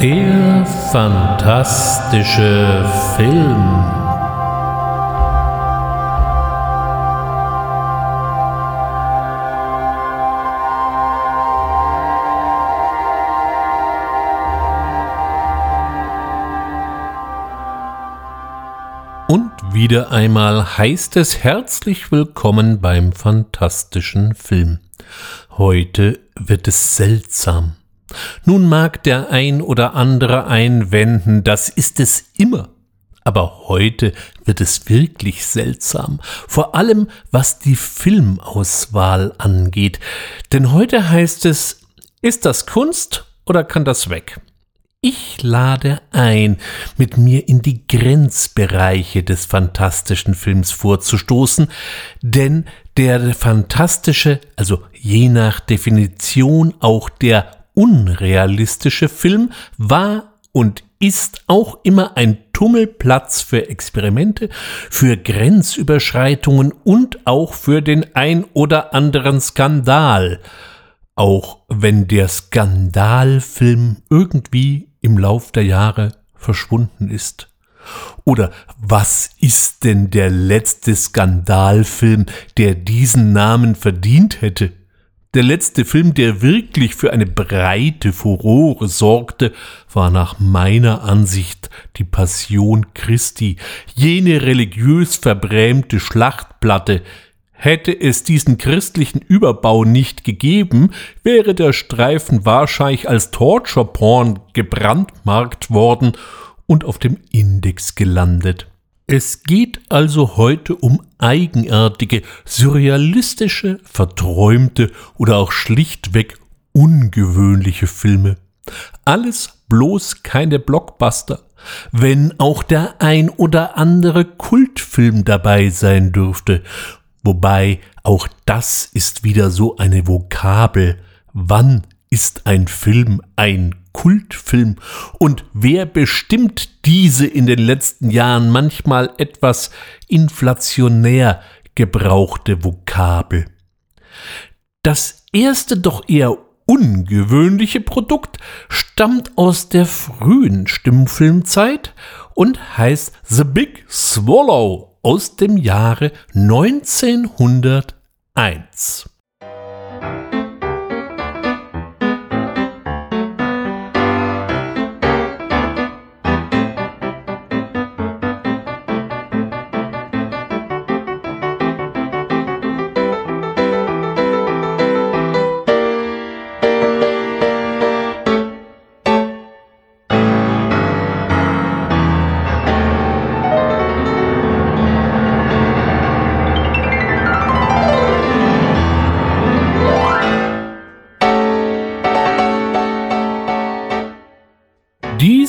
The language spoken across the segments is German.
Der fantastische Film. Und wieder einmal heißt es herzlich willkommen beim fantastischen Film. Heute wird es seltsam. Nun mag der ein oder andere einwenden, das ist es immer. Aber heute wird es wirklich seltsam, vor allem was die Filmauswahl angeht. Denn heute heißt es, ist das Kunst oder kann das weg? Ich lade ein, mit mir in die Grenzbereiche des fantastischen Films vorzustoßen, denn der fantastische, also je nach Definition auch der unrealistische Film war und ist auch immer ein Tummelplatz für Experimente, für Grenzüberschreitungen und auch für den ein oder anderen Skandal. Auch wenn der Skandalfilm irgendwie im Lauf der Jahre verschwunden ist. Oder was ist denn der letzte Skandalfilm, der diesen Namen verdient hätte? Der letzte Film, der wirklich für eine breite Furore sorgte, war nach meiner Ansicht die Passion Christi, jene religiös verbrämte Schlachtplatte. Hätte es diesen christlichen Überbau nicht gegeben, wäre der Streifen wahrscheinlich als Torture Porn gebrandmarkt worden und auf dem Index gelandet. Es geht also heute um eigenartige, surrealistische, verträumte oder auch schlichtweg ungewöhnliche Filme. Alles bloß keine Blockbuster, wenn auch der ein oder andere Kultfilm dabei sein dürfte. Wobei auch das ist wieder so eine Vokabel. Wann ist ein Film ein Kultfilm und wer bestimmt diese in den letzten Jahren manchmal etwas inflationär gebrauchte Vokabel? Das erste doch eher ungewöhnliche Produkt stammt aus der frühen Stummfilmzeit und heißt The Big Swallow aus dem Jahre 1901.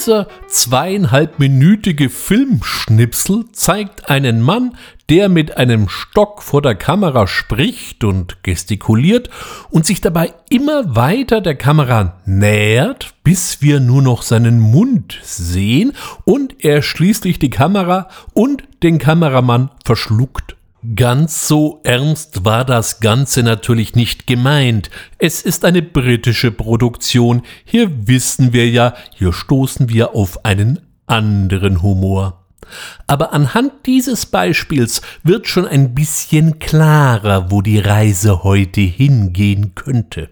Dieser zweieinhalbminütige Filmschnipsel zeigt einen Mann, der mit einem Stock vor der Kamera spricht und gestikuliert und sich dabei immer weiter der Kamera nähert, bis wir nur noch seinen Mund sehen und er schließlich die Kamera und den Kameramann verschluckt. Ganz so ernst war das Ganze natürlich nicht gemeint. Es ist eine britische Produktion. Hier wissen wir ja, hier stoßen wir auf einen anderen Humor. Aber anhand dieses Beispiels wird schon ein bisschen klarer, wo die Reise heute hingehen könnte.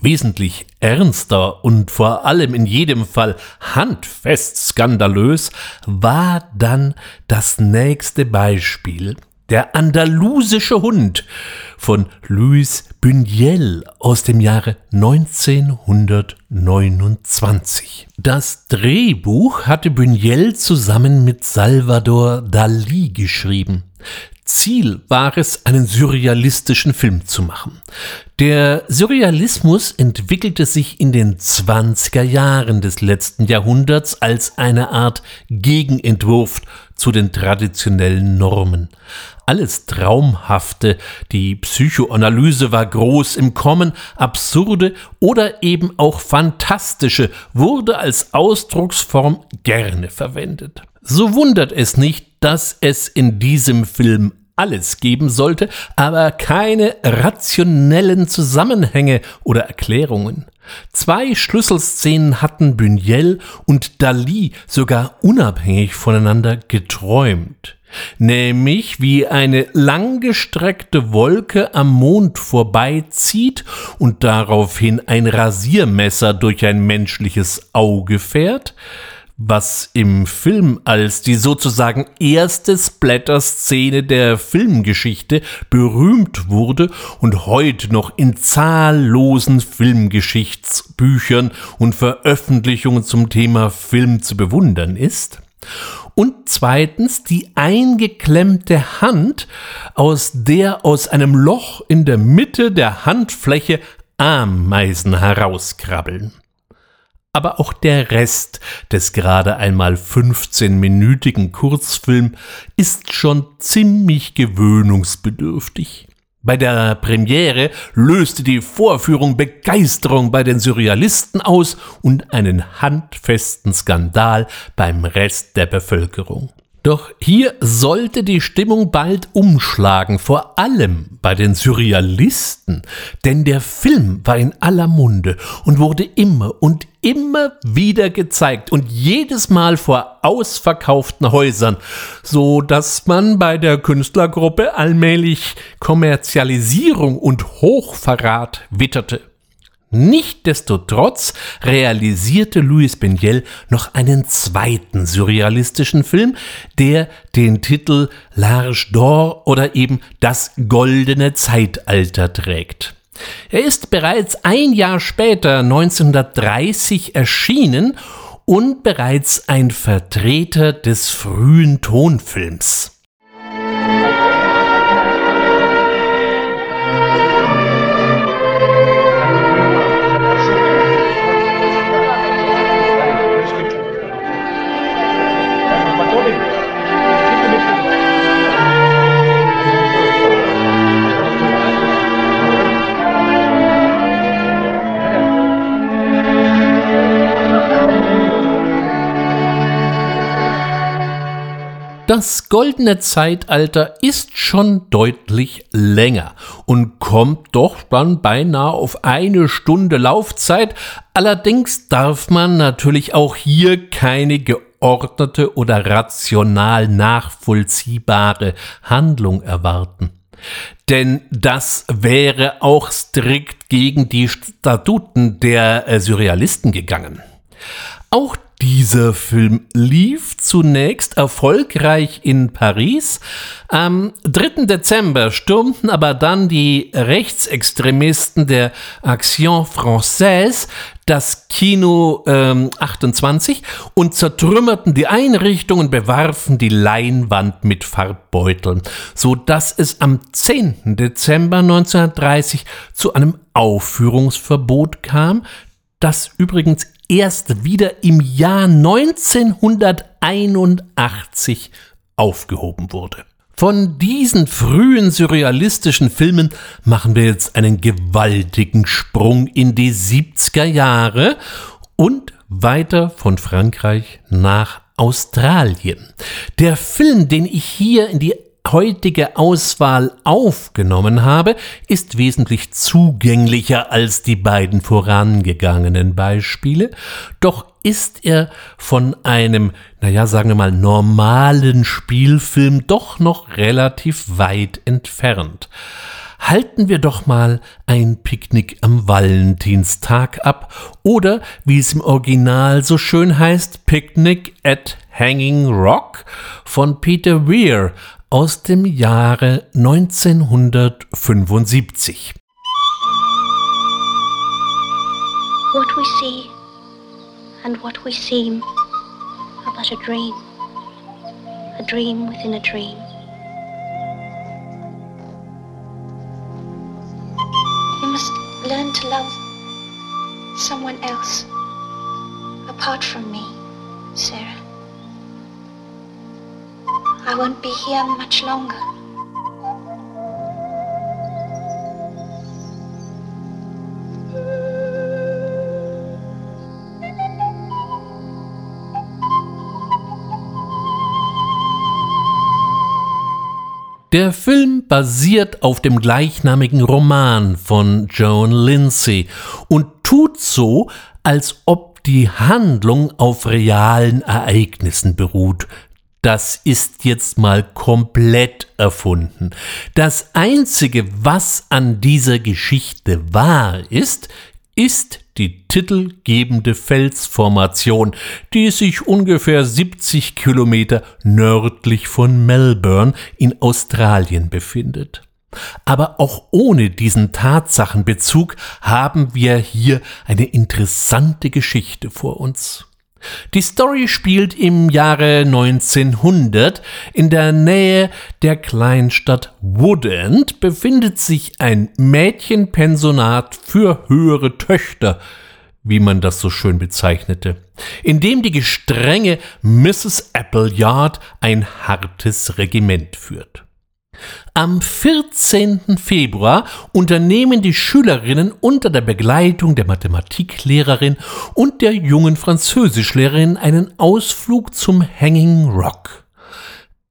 Wesentlich ernster und vor allem in jedem Fall handfest skandalös war dann das nächste Beispiel, der andalusische Hund von Luis Buñuel aus dem Jahre 1929. Das Drehbuch hatte Buñuel zusammen mit Salvador Dali geschrieben. Ziel war es, einen surrealistischen Film zu machen. Der Surrealismus entwickelte sich in den 20er Jahren des letzten Jahrhunderts als eine Art Gegenentwurf zu den traditionellen Normen alles Traumhafte, die Psychoanalyse war groß im Kommen, absurde oder eben auch fantastische wurde als Ausdrucksform gerne verwendet. So wundert es nicht, dass es in diesem Film alles geben sollte, aber keine rationellen Zusammenhänge oder Erklärungen. Zwei Schlüsselszenen hatten Buñuel und Dali sogar unabhängig voneinander geträumt. Nämlich wie eine langgestreckte Wolke am Mond vorbeizieht und daraufhin ein Rasiermesser durch ein menschliches Auge fährt, was im Film als die sozusagen erste Splatter-Szene der Filmgeschichte berühmt wurde und heute noch in zahllosen Filmgeschichtsbüchern und Veröffentlichungen zum Thema Film zu bewundern ist und zweitens die eingeklemmte Hand, aus der aus einem Loch in der Mitte der Handfläche Ameisen herauskrabbeln. Aber auch der Rest des gerade einmal 15-minütigen Kurzfilm ist schon ziemlich gewöhnungsbedürftig. Bei der Premiere löste die Vorführung Begeisterung bei den Surrealisten aus und einen handfesten Skandal beim Rest der Bevölkerung. Doch hier sollte die Stimmung bald umschlagen, vor allem bei den Surrealisten, denn der Film war in aller Munde und wurde immer und immer wieder gezeigt und jedes Mal vor ausverkauften Häusern, so dass man bei der Künstlergruppe allmählich Kommerzialisierung und Hochverrat witterte. Nichtsdestotrotz realisierte Louis Buñuel noch einen zweiten surrealistischen Film, der den Titel L'Arche d'Or oder eben Das goldene Zeitalter trägt. Er ist bereits ein Jahr später, 1930, erschienen und bereits ein Vertreter des frühen Tonfilms. Das goldene Zeitalter ist schon deutlich länger und kommt doch dann beinahe auf eine Stunde Laufzeit. Allerdings darf man natürlich auch hier keine geordnete oder rational nachvollziehbare Handlung erwarten. Denn das wäre auch strikt gegen die Statuten der äh, Surrealisten gegangen. Auch dieser Film lief zunächst erfolgreich in Paris. Am 3. Dezember stürmten aber dann die Rechtsextremisten der Action Française das Kino ähm, 28 und zertrümmerten die Einrichtung und bewarfen die Leinwand mit Farbbeuteln, so dass es am 10. Dezember 1930 zu einem Aufführungsverbot kam, das übrigens erst wieder im Jahr 1981 aufgehoben wurde. Von diesen frühen surrealistischen Filmen machen wir jetzt einen gewaltigen Sprung in die 70er Jahre und weiter von Frankreich nach Australien. Der Film, den ich hier in die heutige Auswahl aufgenommen habe, ist wesentlich zugänglicher als die beiden vorangegangenen Beispiele, doch ist er von einem, naja, sagen wir mal, normalen Spielfilm doch noch relativ weit entfernt. Halten wir doch mal ein Picknick am Valentinstag ab oder, wie es im Original so schön heißt, Picnic at Hanging Rock von Peter Weir aus dem Jahre 1975. What we see and what we seem are but a dream, a dream within a dream. You must learn to love someone else apart from me, Sarah. I won't be here much longer. Der Film basiert auf dem gleichnamigen Roman von Joan Lindsay und tut so, als ob die Handlung auf realen Ereignissen beruht. Das ist jetzt mal komplett erfunden. Das Einzige, was an dieser Geschichte wahr ist, ist die titelgebende Felsformation, die sich ungefähr 70 Kilometer nördlich von Melbourne in Australien befindet. Aber auch ohne diesen Tatsachenbezug haben wir hier eine interessante Geschichte vor uns. Die Story spielt im Jahre 1900. In der Nähe der Kleinstadt Woodend befindet sich ein Mädchenpensionat für höhere Töchter, wie man das so schön bezeichnete, in dem die gestrenge Mrs. Appleyard ein hartes Regiment führt. Am 14. Februar unternehmen die Schülerinnen unter der Begleitung der Mathematiklehrerin und der jungen Französischlehrerin einen Ausflug zum Hanging Rock.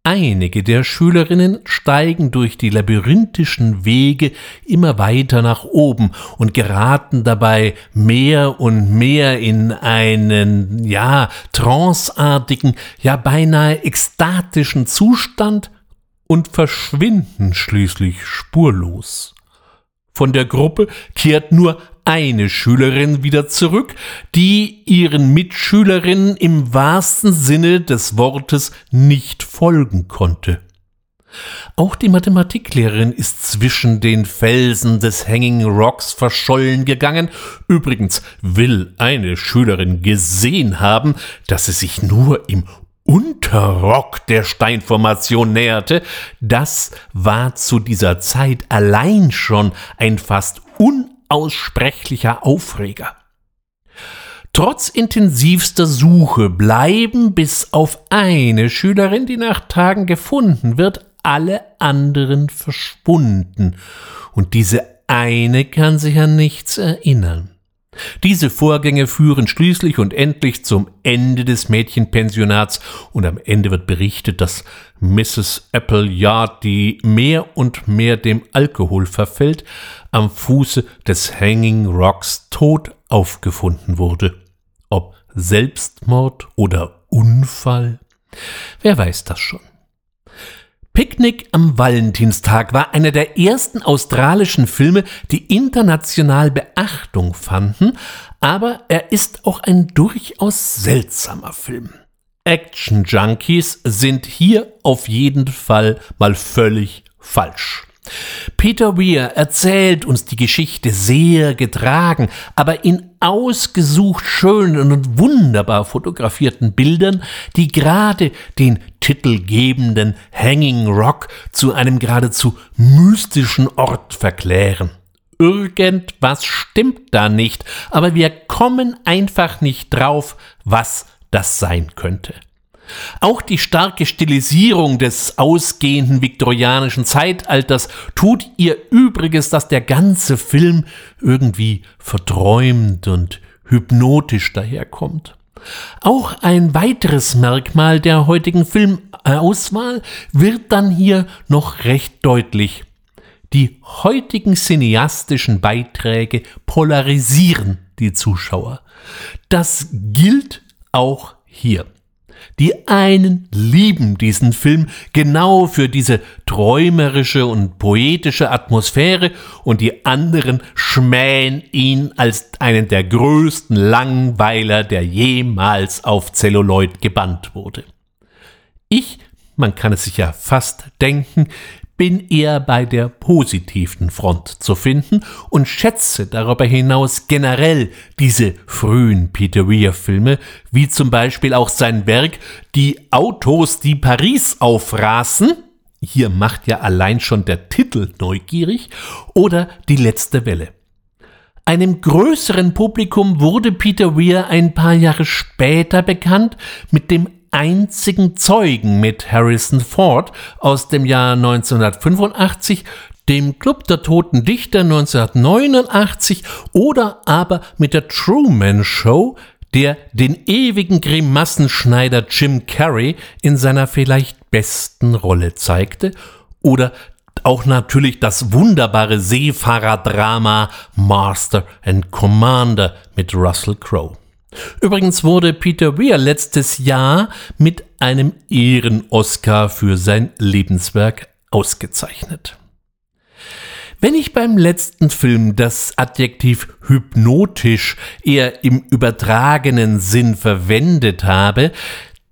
Einige der Schülerinnen steigen durch die labyrinthischen Wege immer weiter nach oben und geraten dabei mehr und mehr in einen, ja, tranceartigen, ja beinahe ekstatischen Zustand, und verschwinden schließlich spurlos. Von der Gruppe kehrt nur eine Schülerin wieder zurück, die ihren Mitschülerinnen im wahrsten Sinne des Wortes nicht folgen konnte. Auch die Mathematiklehrerin ist zwischen den Felsen des Hanging Rocks verschollen gegangen. Übrigens will eine Schülerin gesehen haben, dass sie sich nur im Unterrock der Steinformation näherte, das war zu dieser Zeit allein schon ein fast unaussprechlicher Aufreger. Trotz intensivster Suche bleiben bis auf eine Schülerin, die nach Tagen gefunden wird, alle anderen verschwunden, und diese eine kann sich an nichts erinnern. Diese Vorgänge führen schließlich und endlich zum Ende des Mädchenpensionats und am Ende wird berichtet, dass Mrs. Appleyard, die mehr und mehr dem Alkohol verfällt, am Fuße des Hanging Rocks tot aufgefunden wurde. Ob Selbstmord oder Unfall? Wer weiß das schon. Picknick am Valentinstag war einer der ersten australischen Filme, die international Beachtung fanden, aber er ist auch ein durchaus seltsamer Film. Action Junkies sind hier auf jeden Fall mal völlig falsch. Peter Weir erzählt uns die Geschichte sehr getragen, aber in ausgesucht schönen und wunderbar fotografierten Bildern, die gerade den titelgebenden Hanging Rock zu einem geradezu mystischen Ort verklären. Irgendwas stimmt da nicht, aber wir kommen einfach nicht drauf, was das sein könnte. Auch die starke Stilisierung des ausgehenden viktorianischen Zeitalters tut ihr Übriges, dass der ganze Film irgendwie verträumt und hypnotisch daherkommt. Auch ein weiteres Merkmal der heutigen Filmauswahl wird dann hier noch recht deutlich. Die heutigen cineastischen Beiträge polarisieren die Zuschauer. Das gilt auch hier. Die einen lieben diesen Film genau für diese träumerische und poetische Atmosphäre und die anderen schmähen ihn als einen der größten Langweiler, der jemals auf Zelluloid gebannt wurde. Ich, man kann es sich ja fast denken, bin eher bei der positiven Front zu finden und schätze darüber hinaus generell diese frühen Peter Weir-Filme, wie zum Beispiel auch sein Werk Die Autos, die Paris aufraßen, hier macht ja allein schon der Titel neugierig, oder Die letzte Welle. Einem größeren Publikum wurde Peter Weir ein paar Jahre später bekannt mit dem einzigen Zeugen mit Harrison Ford aus dem Jahr 1985, dem Club der Toten Dichter 1989 oder aber mit der Truman Show, der den ewigen Grimassenschneider Jim Carrey in seiner vielleicht besten Rolle zeigte, oder auch natürlich das wunderbare Seefahrerdrama Master and Commander mit Russell Crowe. Übrigens wurde Peter Weir letztes Jahr mit einem Ehren-Oscar für sein Lebenswerk ausgezeichnet. Wenn ich beim letzten Film das Adjektiv hypnotisch eher im übertragenen Sinn verwendet habe,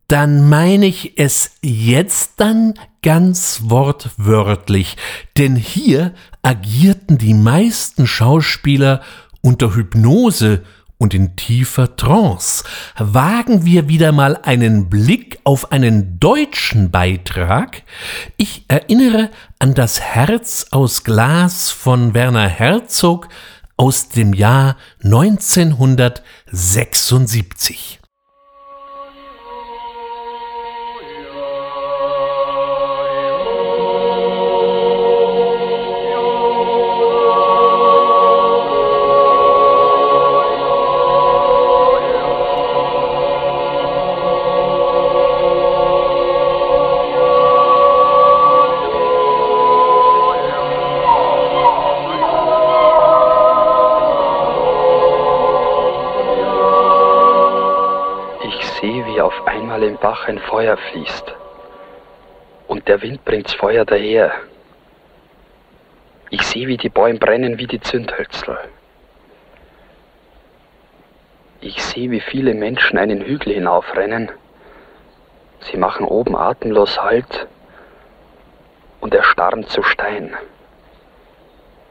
dann meine ich es jetzt dann ganz wortwörtlich, denn hier agierten die meisten Schauspieler unter Hypnose und in tiefer Trance wagen wir wieder mal einen Blick auf einen deutschen Beitrag. Ich erinnere an das Herz aus Glas von Werner Herzog aus dem Jahr 1976. Bach ein Feuer fließt. Und der Wind bringt's Feuer daher. Ich sehe, wie die Bäume brennen wie die Zündhölzl. Ich sehe, wie viele Menschen einen Hügel hinaufrennen. Sie machen oben atemlos Halt und erstarren zu Stein.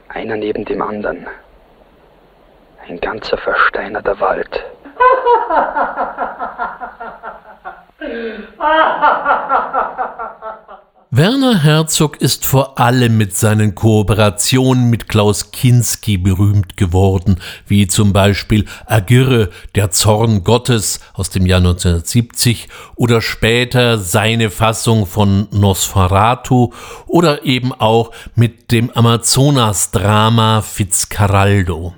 Einer neben dem anderen. Ein ganzer versteinerter Wald. Werner Herzog ist vor allem mit seinen Kooperationen mit Klaus Kinski berühmt geworden, wie zum Beispiel Agirre, der Zorn Gottes aus dem Jahr 1970 oder später seine Fassung von Nosferatu oder eben auch mit dem Amazonas-Drama Fitzcarraldo.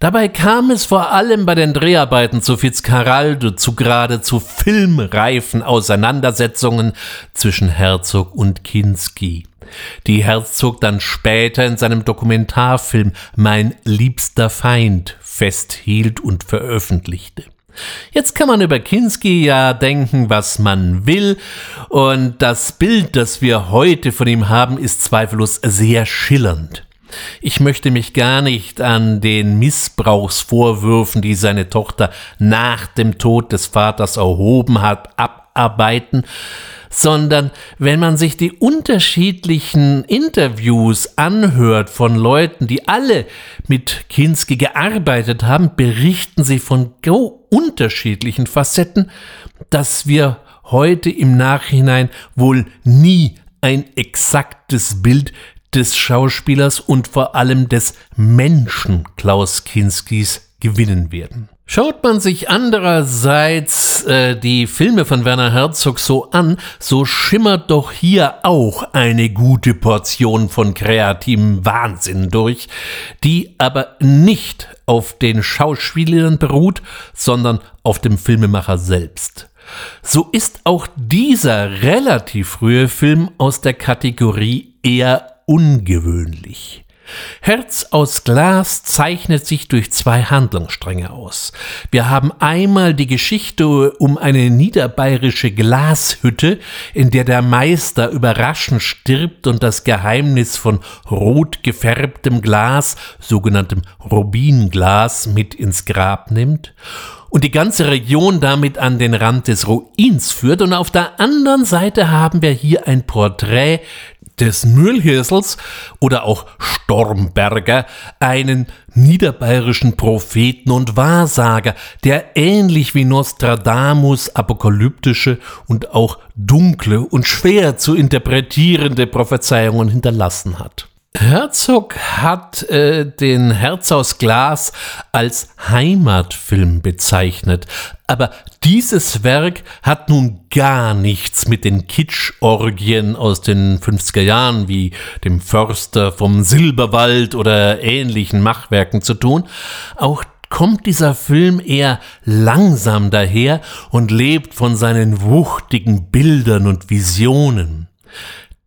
Dabei kam es vor allem bei den Dreharbeiten zu Fitzcarraldo zu geradezu filmreifen Auseinandersetzungen zwischen Herzog und Kinski, die Herzog dann später in seinem Dokumentarfilm Mein liebster Feind festhielt und veröffentlichte. Jetzt kann man über Kinski ja denken, was man will, und das Bild, das wir heute von ihm haben, ist zweifellos sehr schillernd. Ich möchte mich gar nicht an den Missbrauchsvorwürfen, die seine Tochter nach dem Tod des Vaters erhoben hat, abarbeiten, sondern wenn man sich die unterschiedlichen Interviews anhört von Leuten, die alle mit Kinski gearbeitet haben, berichten sie von so unterschiedlichen Facetten, dass wir heute im Nachhinein wohl nie ein exaktes Bild des Schauspielers und vor allem des Menschen Klaus Kinskis gewinnen werden. Schaut man sich andererseits äh, die Filme von Werner Herzog so an, so schimmert doch hier auch eine gute Portion von kreativem Wahnsinn durch, die aber nicht auf den Schauspielern beruht, sondern auf dem Filmemacher selbst. So ist auch dieser relativ frühe Film aus der Kategorie eher ungewöhnlich. Herz aus Glas zeichnet sich durch zwei Handlungsstränge aus. Wir haben einmal die Geschichte um eine niederbayerische Glashütte, in der der Meister überraschend stirbt und das Geheimnis von rot gefärbtem Glas, sogenanntem Rubinglas, mit ins Grab nimmt und die ganze Region damit an den Rand des Ruins führt. Und auf der anderen Seite haben wir hier ein Porträt des Mühlhirsels oder auch Stormberger, einen niederbayerischen Propheten und Wahrsager, der ähnlich wie Nostradamus apokalyptische und auch dunkle und schwer zu interpretierende Prophezeiungen hinterlassen hat. Herzog hat äh, den Herz aus Glas als Heimatfilm bezeichnet, aber dieses Werk hat nun gar nichts mit den Kitschorgien aus den 50er Jahren wie dem Förster vom Silberwald oder ähnlichen Machwerken zu tun. Auch kommt dieser Film eher langsam daher und lebt von seinen wuchtigen Bildern und Visionen.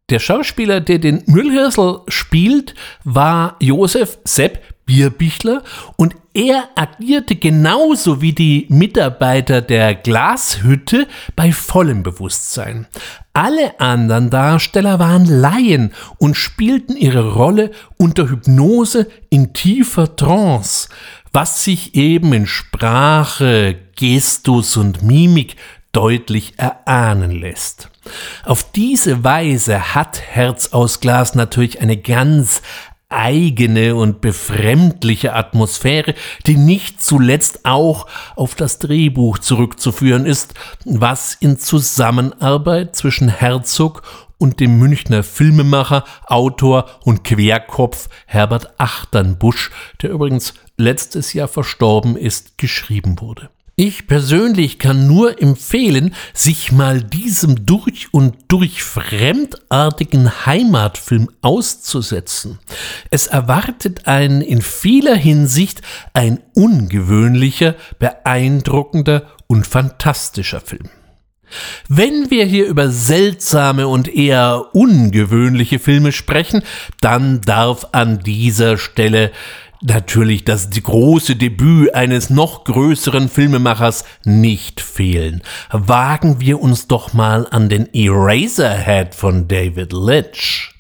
Der Schauspieler, der den Müllhirsel spielt, war Josef Sepp Bierbichler und er agierte genauso wie die Mitarbeiter der Glashütte bei vollem Bewusstsein. Alle anderen Darsteller waren Laien und spielten ihre Rolle unter Hypnose in tiefer Trance, was sich eben in Sprache, Gestus und Mimik deutlich erahnen lässt. Auf diese Weise hat Herz aus Glas natürlich eine ganz eigene und befremdliche Atmosphäre, die nicht zuletzt auch auf das Drehbuch zurückzuführen ist, was in Zusammenarbeit zwischen Herzog und dem Münchner Filmemacher, Autor und Querkopf Herbert Achternbusch, der übrigens letztes Jahr verstorben ist, geschrieben wurde. Ich persönlich kann nur empfehlen, sich mal diesem durch und durch fremdartigen Heimatfilm auszusetzen. Es erwartet einen in vieler Hinsicht ein ungewöhnlicher, beeindruckender und fantastischer Film. Wenn wir hier über seltsame und eher ungewöhnliche Filme sprechen, dann darf an dieser Stelle natürlich das große Debüt eines noch größeren Filmemachers nicht fehlen. Wagen wir uns doch mal an den Eraserhead von David Lynch.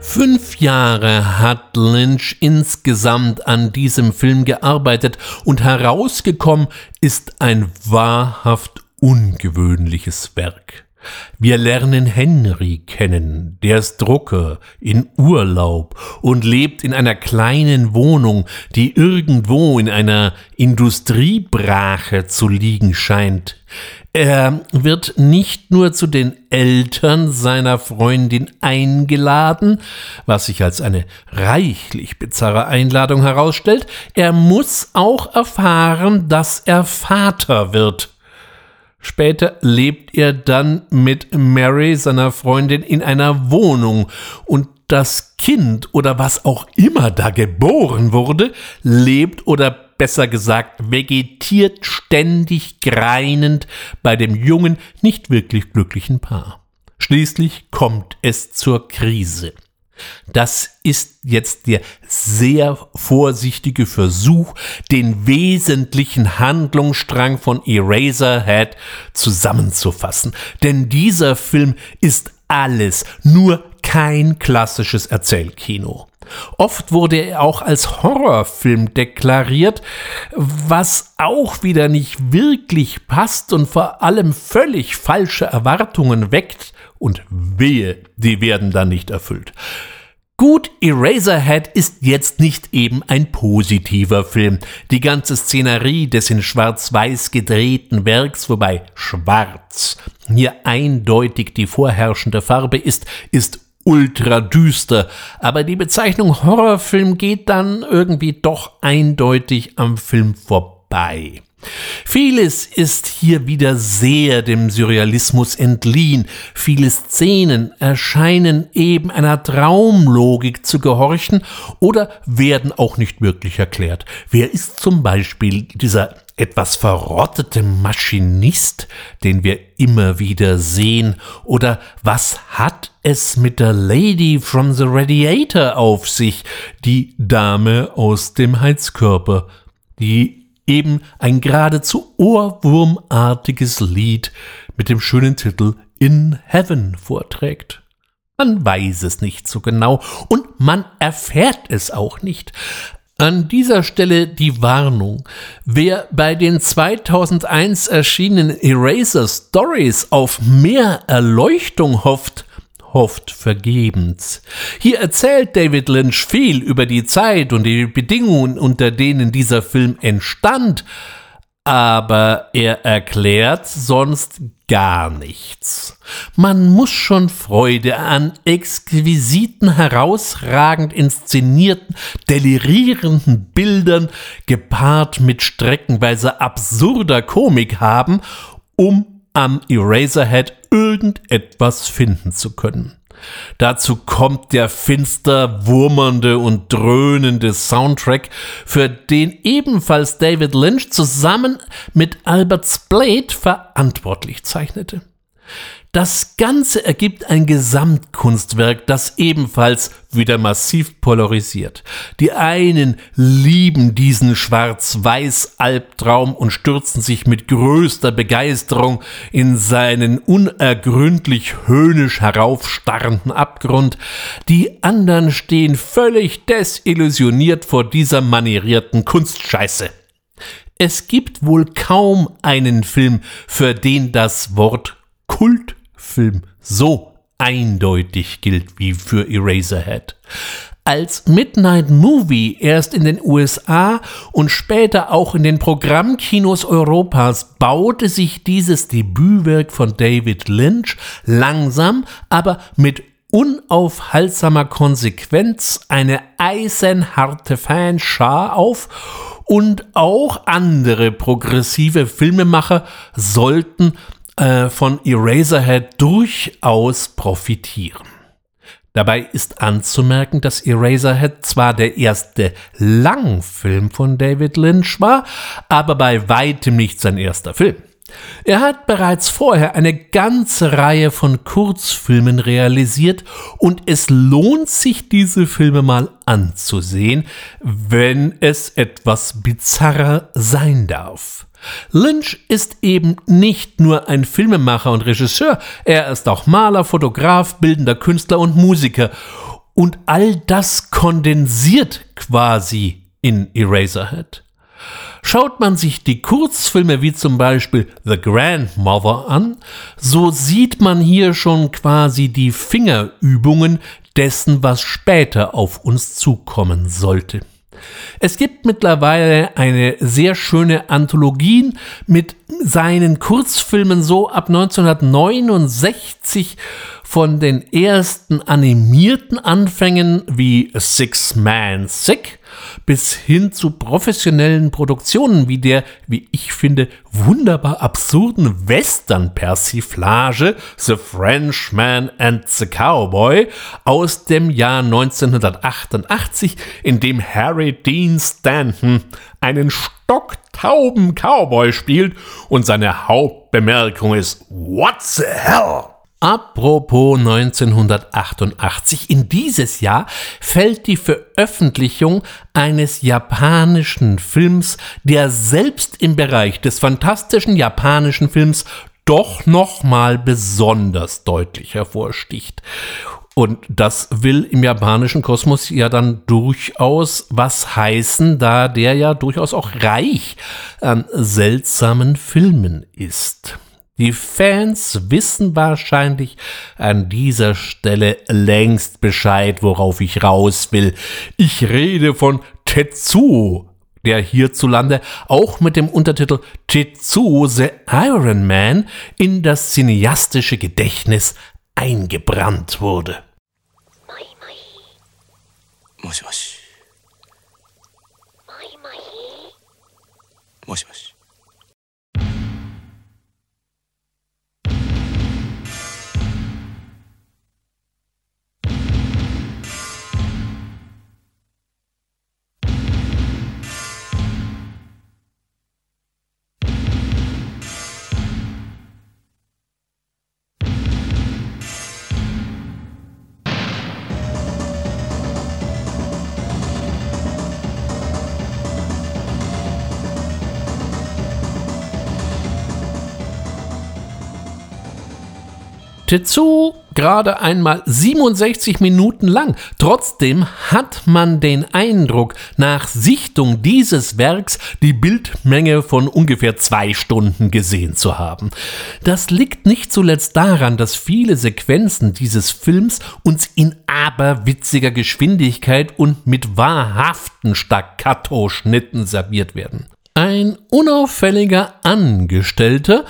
Fünf Jahre hat Lynch insgesamt an diesem Film gearbeitet und herausgekommen ist ein wahrhaft ungewöhnliches Werk. Wir lernen Henry kennen, der ist Drucker, in Urlaub und lebt in einer kleinen Wohnung, die irgendwo in einer Industriebrache zu liegen scheint. Er wird nicht nur zu den Eltern seiner Freundin eingeladen, was sich als eine reichlich bizarre Einladung herausstellt, er muss auch erfahren, dass er Vater wird. Später lebt er dann mit Mary, seiner Freundin, in einer Wohnung und das Kind oder was auch immer da geboren wurde, lebt oder besser gesagt vegetiert ständig greinend bei dem jungen, nicht wirklich glücklichen Paar. Schließlich kommt es zur Krise. Das ist jetzt der sehr vorsichtige Versuch, den wesentlichen Handlungsstrang von Eraserhead zusammenzufassen. Denn dieser Film ist alles, nur kein klassisches Erzählkino. Oft wurde er auch als Horrorfilm deklariert, was auch wieder nicht wirklich passt und vor allem völlig falsche Erwartungen weckt, und wehe, die werden dann nicht erfüllt. Gut, Eraserhead ist jetzt nicht eben ein positiver Film. Die ganze Szenerie des in schwarz-weiß gedrehten Werks, wobei schwarz hier eindeutig die vorherrschende Farbe ist, ist ultra düster, aber die Bezeichnung Horrorfilm geht dann irgendwie doch eindeutig am Film vorbei. Vieles ist hier wieder sehr dem Surrealismus entliehen. Viele Szenen erscheinen eben einer Traumlogik zu gehorchen oder werden auch nicht wirklich erklärt. Wer ist zum Beispiel dieser etwas verrottete Maschinist, den wir immer wieder sehen? Oder was hat es mit der Lady from the Radiator auf sich, die Dame aus dem Heizkörper, die eben ein geradezu ohrwurmartiges Lied mit dem schönen Titel In Heaven vorträgt? Man weiß es nicht so genau und man erfährt es auch nicht. An dieser Stelle die Warnung. Wer bei den 2001 erschienenen Eraser Stories auf mehr Erleuchtung hofft, hofft vergebens. Hier erzählt David Lynch viel über die Zeit und die Bedingungen, unter denen dieser Film entstand, aber er erklärt sonst gar nichts. Man muss schon Freude an exquisiten, herausragend inszenierten, delirierenden Bildern gepaart mit streckenweise absurder Komik haben, um am Eraserhead irgendetwas finden zu können. Dazu kommt der finster wurmernde und dröhnende Soundtrack, für den ebenfalls David Lynch zusammen mit Albert Splade verantwortlich zeichnete. Das Ganze ergibt ein Gesamtkunstwerk, das ebenfalls wieder massiv polarisiert. Die einen lieben diesen Schwarz-Weiß-Albtraum und stürzen sich mit größter Begeisterung in seinen unergründlich höhnisch heraufstarrenden Abgrund. Die anderen stehen völlig desillusioniert vor dieser manierierten Kunstscheiße. Es gibt wohl kaum einen Film, für den das Wort Kult Film so eindeutig gilt wie für Eraserhead. Als Midnight Movie erst in den USA und später auch in den Programmkinos Europas baute sich dieses Debütwerk von David Lynch langsam, aber mit unaufhaltsamer Konsequenz eine eisenharte Fanschar auf und auch andere progressive Filmemacher sollten äh, von Eraserhead durchaus profitieren. Dabei ist anzumerken, dass Eraserhead zwar der erste Langfilm von David Lynch war, aber bei weitem nicht sein erster Film. Er hat bereits vorher eine ganze Reihe von Kurzfilmen realisiert und es lohnt sich, diese Filme mal anzusehen, wenn es etwas bizarrer sein darf. Lynch ist eben nicht nur ein Filmemacher und Regisseur, er ist auch Maler, Fotograf, bildender Künstler und Musiker. Und all das kondensiert quasi in Eraserhead. Schaut man sich die Kurzfilme wie zum Beispiel The Grandmother an, so sieht man hier schon quasi die Fingerübungen dessen, was später auf uns zukommen sollte. Es gibt mittlerweile eine sehr schöne Anthologie mit seinen Kurzfilmen so ab 1969 von den ersten animierten Anfängen wie Six Man Sick bis hin zu professionellen Produktionen wie der, wie ich finde, wunderbar absurden Western-Persiflage The Frenchman and the Cowboy aus dem Jahr 1988, in dem Harry Dean Stanton einen stocktauben Cowboy spielt und seine Hauptbemerkung ist What the hell? Apropos 1988, in dieses Jahr fällt die Veröffentlichung eines japanischen Films, der selbst im Bereich des fantastischen japanischen Films doch nochmal besonders deutlich hervorsticht. Und das will im japanischen Kosmos ja dann durchaus was heißen, da der ja durchaus auch reich an seltsamen Filmen ist. Die Fans wissen wahrscheinlich an dieser Stelle längst Bescheid, worauf ich raus will. Ich rede von Tetsuo, der hierzulande auch mit dem Untertitel Tetsuo the Iron Man in das cineastische Gedächtnis eingebrannt wurde. Moshi moshi. Moshi moshi. Tetsu gerade einmal 67 Minuten lang. Trotzdem hat man den Eindruck, nach Sichtung dieses Werks die Bildmenge von ungefähr zwei Stunden gesehen zu haben. Das liegt nicht zuletzt daran, dass viele Sequenzen dieses Films uns in aberwitziger Geschwindigkeit und mit wahrhaften Staccato-Schnitten serviert werden. Ein unauffälliger Angestellter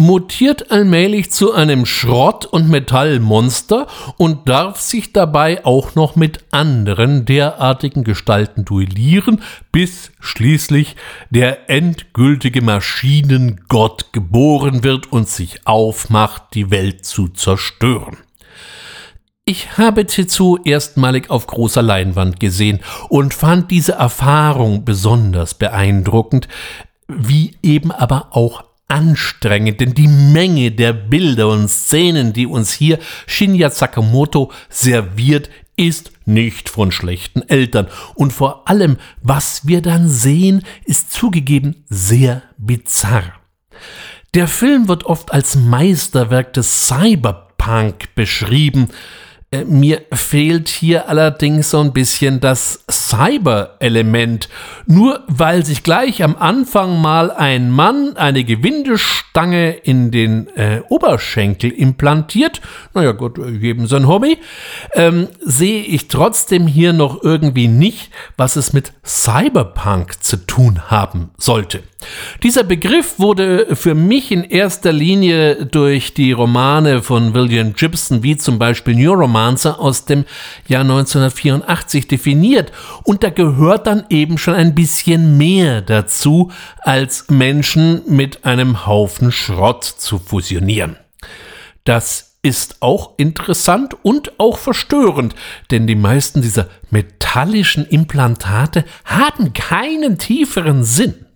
mutiert allmählich zu einem Schrott- und Metallmonster und darf sich dabei auch noch mit anderen derartigen Gestalten duellieren, bis schließlich der endgültige Maschinengott geboren wird und sich aufmacht, die Welt zu zerstören. Ich habe Tetsu erstmalig auf großer Leinwand gesehen und fand diese Erfahrung besonders beeindruckend, wie eben aber auch anstrengend, denn die Menge der Bilder und Szenen, die uns hier Shinya Sakamoto serviert, ist nicht von schlechten Eltern. Und vor allem, was wir dann sehen, ist zugegeben sehr bizarr. Der Film wird oft als Meisterwerk des Cyberpunk beschrieben, mir fehlt hier allerdings so ein bisschen das Cyber-Element. Nur weil sich gleich am Anfang mal ein Mann eine Gewindestange in den äh, Oberschenkel implantiert, naja gut, jedem sein Hobby, ähm, sehe ich trotzdem hier noch irgendwie nicht, was es mit Cyberpunk zu tun haben sollte. Dieser Begriff wurde für mich in erster Linie durch die Romane von William Gibson, wie zum Beispiel Neuromancer aus dem Jahr 1984 definiert. Und da gehört dann eben schon ein bisschen mehr dazu, als Menschen mit einem Haufen Schrott zu fusionieren. Das ist auch interessant und auch verstörend, denn die meisten dieser metallischen Implantate haben keinen tieferen Sinn.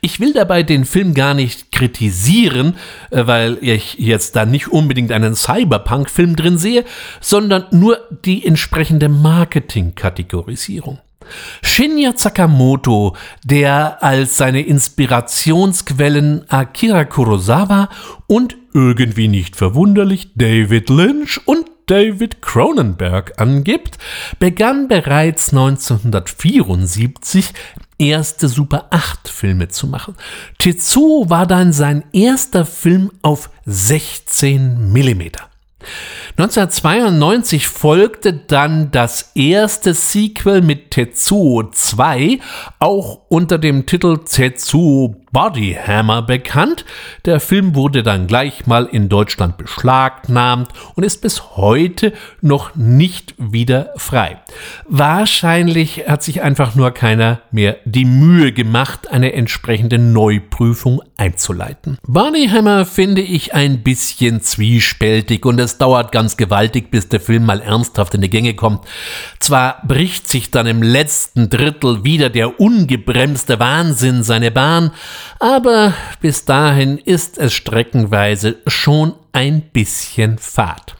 Ich will dabei den Film gar nicht kritisieren, äh, weil ich jetzt da nicht unbedingt einen Cyberpunk-Film drin sehe, sondern nur die entsprechende Marketing-Kategorisierung. Shinya Sakamoto, der als seine Inspirationsquellen Akira Kurosawa und irgendwie nicht verwunderlich David Lynch und David Cronenberg angibt, begann bereits 1974 erste Super 8 Filme zu machen. Tetsuo war dann sein erster Film auf 16 Millimeter. 1992 folgte dann das erste Sequel mit Tetsuo 2, auch unter dem Titel Tetsuo Body Hammer bekannt. Der Film wurde dann gleich mal in Deutschland beschlagnahmt und ist bis heute noch nicht wieder frei. Wahrscheinlich hat sich einfach nur keiner mehr die Mühe gemacht, eine entsprechende Neuprüfung einzuleiten. Body Hammer finde ich ein bisschen zwiespältig und es dauert ganz gewaltig, bis der Film mal ernsthaft in die Gänge kommt. Zwar bricht sich dann im letzten Drittel wieder der ungebremste Wahnsinn seine Bahn, aber bis dahin ist es streckenweise schon ein bisschen fad.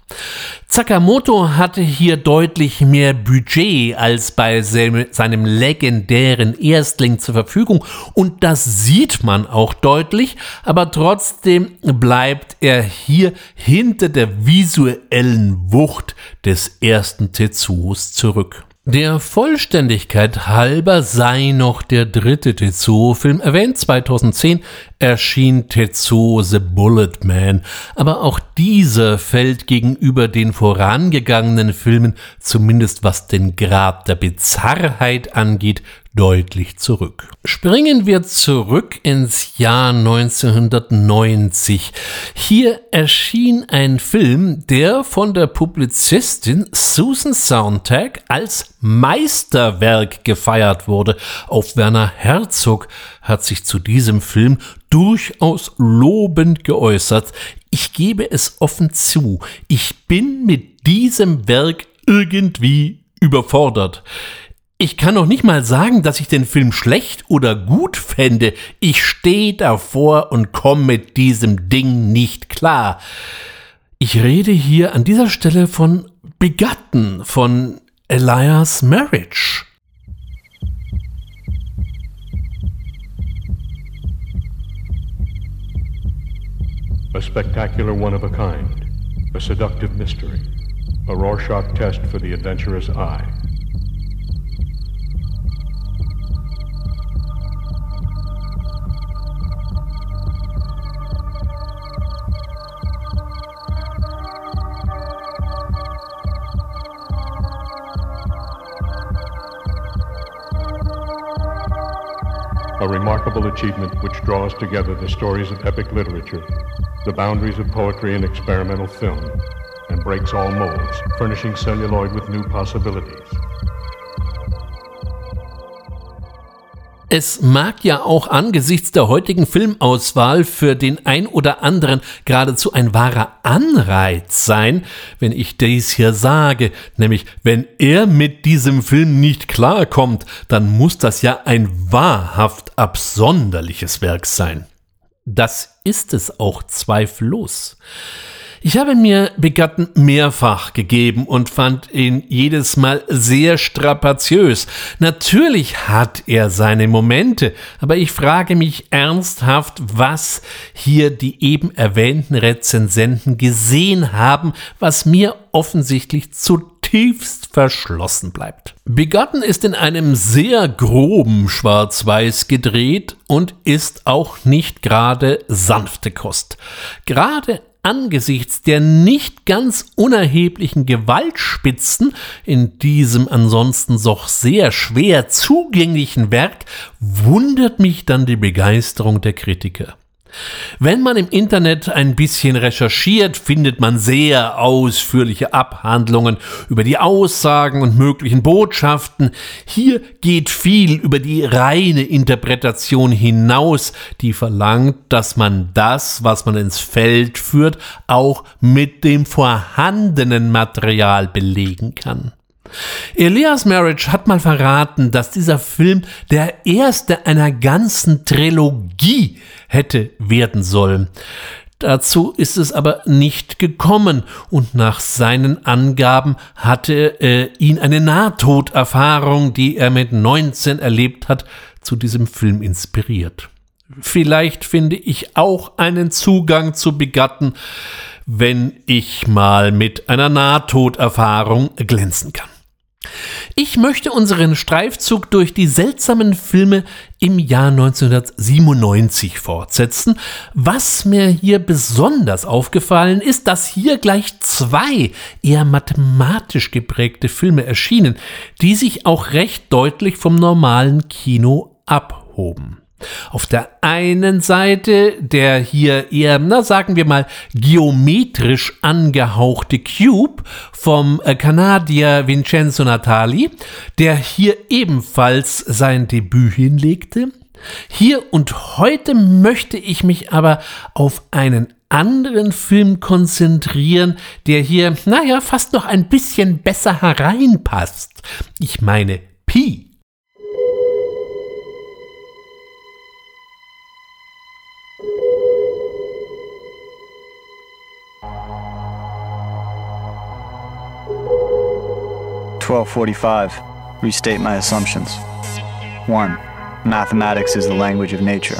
Sakamoto hatte hier deutlich mehr Budget als bei seinem legendären Erstling zur Verfügung und das sieht man auch deutlich, aber trotzdem bleibt er hier hinter der visuellen Wucht des ersten Tetsuos zurück. Der Vollständigkeit halber sei noch der dritte Tetsuo-Film erwähnt. 2010 erschien Tetsuo The Bullet Man, aber auch dieser fällt gegenüber den vorangegangenen Filmen, zumindest was den Grad der Bizarrheit angeht, deutlich zurück. Springen wir zurück ins Jahr 1990. Hier erschien ein Film, der von der Publizistin Susan Soundtag als Meisterwerk gefeiert wurde. Auf Werner Herzog hat sich zu diesem Film durchaus lobend geäußert. Ich gebe es offen zu, ich bin mit diesem Werk irgendwie überfordert. Ich kann noch nicht mal sagen, dass ich den Film schlecht oder gut fände. Ich stehe davor und komme mit diesem Ding nicht klar. Ich rede hier an dieser Stelle von Begatten, von Elias Marriage. A spectacular one of a kind. A seductive mystery. A Rorschach test for the adventurous eye. A remarkable achievement which draws together the stories of epic literature, the boundaries of poetry and experimental film, and breaks all molds, furnishing celluloid with new possibilities. Es mag ja auch angesichts der heutigen Filmauswahl für den ein oder anderen geradezu ein wahrer Anreiz sein, wenn ich dies hier sage, nämlich wenn er mit diesem Film nicht klarkommt, dann muss das ja ein wahrhaft absonderliches Werk sein. Das ist es auch zweifellos. Ich habe mir Begatten mehrfach gegeben und fand ihn jedes Mal sehr strapaziös. Natürlich hat er seine Momente, aber ich frage mich ernsthaft, was hier die eben erwähnten Rezensenten gesehen haben, was mir offensichtlich zutiefst verschlossen bleibt. Begotten ist in einem sehr groben Schwarz-Weiß gedreht und ist auch nicht gerade sanfte Kost. Gerade angesichts der nicht ganz unerheblichen Gewaltspitzen in diesem ansonsten doch sehr schwer zugänglichen Werk wundert mich dann die Begeisterung der Kritiker. Wenn man im Internet ein bisschen recherchiert, findet man sehr ausführliche Abhandlungen über die Aussagen und möglichen Botschaften. Hier geht viel über die reine Interpretation hinaus, die verlangt, dass man das, was man ins Feld führt, auch mit dem vorhandenen Material belegen kann. Elias Marriage hat mal verraten, dass dieser Film der erste einer ganzen Trilogie hätte werden sollen. Dazu ist es aber nicht gekommen und nach seinen Angaben hatte äh, ihn eine Nahtoderfahrung, die er mit 19 erlebt hat, zu diesem Film inspiriert. Vielleicht finde ich auch einen Zugang zu Begatten, wenn ich mal mit einer Nahtoderfahrung glänzen kann. Ich möchte unseren Streifzug durch die seltsamen Filme im Jahr 1997 fortsetzen. Was mir hier besonders aufgefallen ist, dass hier gleich zwei eher mathematisch geprägte Filme erschienen, die sich auch recht deutlich vom normalen Kino abhoben. Auf der einen Seite der hier eher, na sagen wir mal, geometrisch angehauchte Cube vom äh, Kanadier Vincenzo Natali, der hier ebenfalls sein Debüt hinlegte. Hier und heute möchte ich mich aber auf einen anderen Film konzentrieren, der hier, naja, fast noch ein bisschen besser hereinpasst. Ich meine Pi. 1245. Restate my assumptions. 1. Mathematics is the language of nature.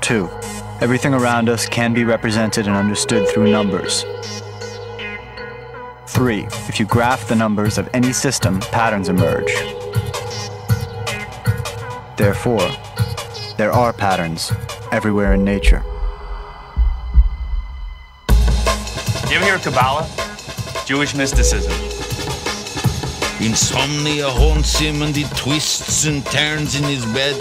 2. Everything around us can be represented and understood through numbers. 3. If you graph the numbers of any system, patterns emerge. Therefore, there are patterns everywhere in nature. You ever hear of Kabbalah? Jewish mysticism. Insomnia haunts him and he twists and turns in his bed.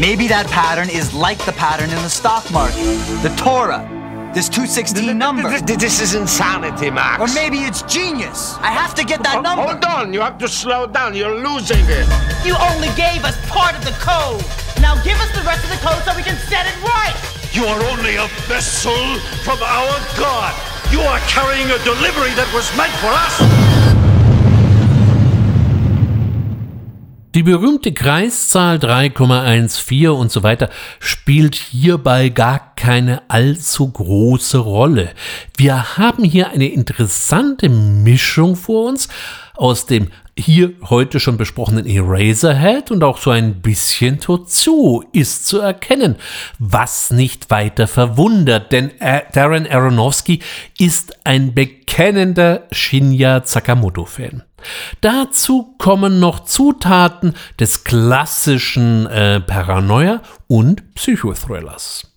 Maybe that pattern is like the pattern in the stock market. The Torah. This 216 number. This is insanity, Max. Or maybe it's genius. I have to get that number. Hold on, you have to slow down. You're losing it. You only gave us part of the code. Now give us the rest of the code so we can set it right. You are only a vessel from our God. You are carrying a delivery that was meant for us. Die berühmte Kreiszahl 3,14 und so weiter spielt hierbei gar keine allzu große Rolle. Wir haben hier eine interessante Mischung vor uns aus dem hier heute schon besprochenen Eraserhead und auch so ein bisschen Tozu ist zu erkennen, was nicht weiter verwundert, denn Darren Aronofsky ist ein bekennender Shinya Sakamoto-Fan. Dazu kommen noch Zutaten des klassischen äh, Paranoia und Psychothrillers.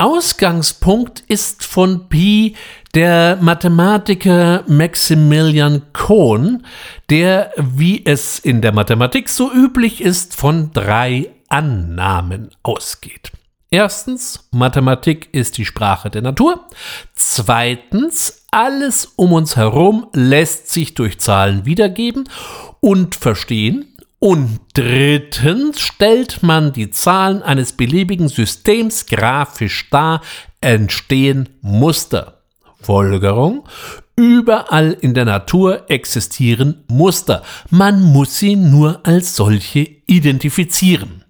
Ausgangspunkt ist von Pi der Mathematiker Maximilian Kohn, der, wie es in der Mathematik so üblich ist, von drei Annahmen ausgeht. Erstens, Mathematik ist die Sprache der Natur. Zweitens, alles um uns herum lässt sich durch Zahlen wiedergeben und verstehen. Und drittens stellt man die Zahlen eines beliebigen Systems grafisch dar, entstehen Muster. Folgerung, überall in der Natur existieren Muster, man muss sie nur als solche identifizieren.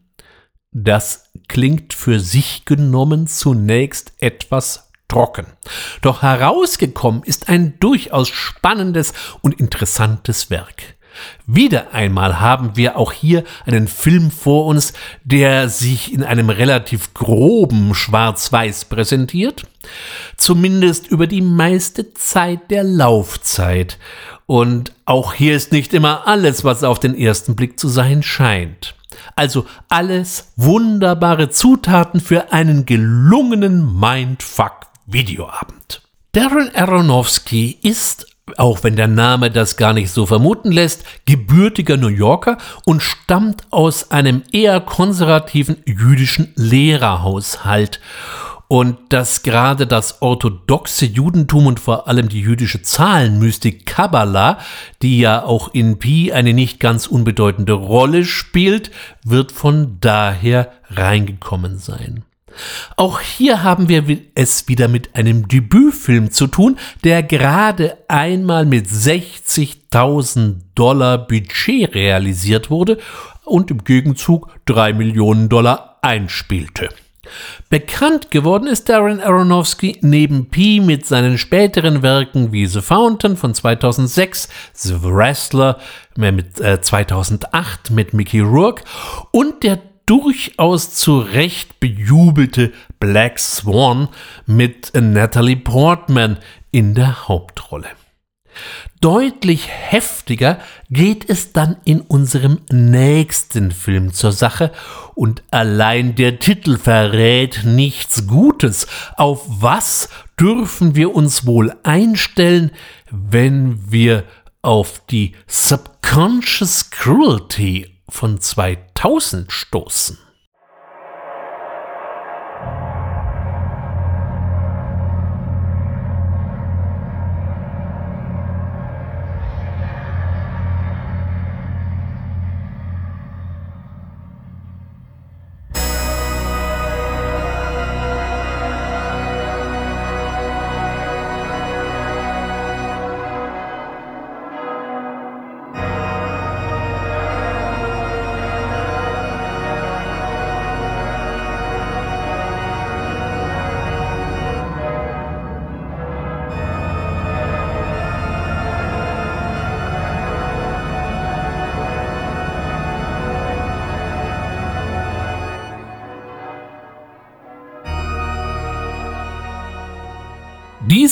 Das klingt für sich genommen zunächst etwas trocken. Doch herausgekommen ist ein durchaus spannendes und interessantes Werk. Wieder einmal haben wir auch hier einen Film vor uns, der sich in einem relativ groben Schwarz-Weiß präsentiert, zumindest über die meiste Zeit der Laufzeit. Und auch hier ist nicht immer alles, was auf den ersten Blick zu sein scheint. Also alles wunderbare Zutaten für einen gelungenen Mindfuck-Videoabend. Darren Aronofsky ist auch wenn der Name das gar nicht so vermuten lässt, gebürtiger New Yorker und stammt aus einem eher konservativen jüdischen Lehrerhaushalt. Und dass gerade das orthodoxe Judentum und vor allem die jüdische Zahlenmystik Kabbalah, die ja auch in Pi eine nicht ganz unbedeutende Rolle spielt, wird von daher reingekommen sein. Auch hier haben wir es wieder mit einem Debütfilm zu tun, der gerade einmal mit 60.000 Dollar Budget realisiert wurde und im Gegenzug 3 Millionen Dollar einspielte. Bekannt geworden ist Darren Aronofsky neben Pi mit seinen späteren Werken wie The Fountain von 2006, The Wrestler mit äh, 2008 mit Mickey Rourke und der durchaus zu Recht bejubelte Black Swan mit Natalie Portman in der Hauptrolle. Deutlich heftiger geht es dann in unserem nächsten Film zur Sache und allein der Titel verrät nichts Gutes. Auf was dürfen wir uns wohl einstellen, wenn wir auf die Subconscious Cruelty von 2000 stoßen.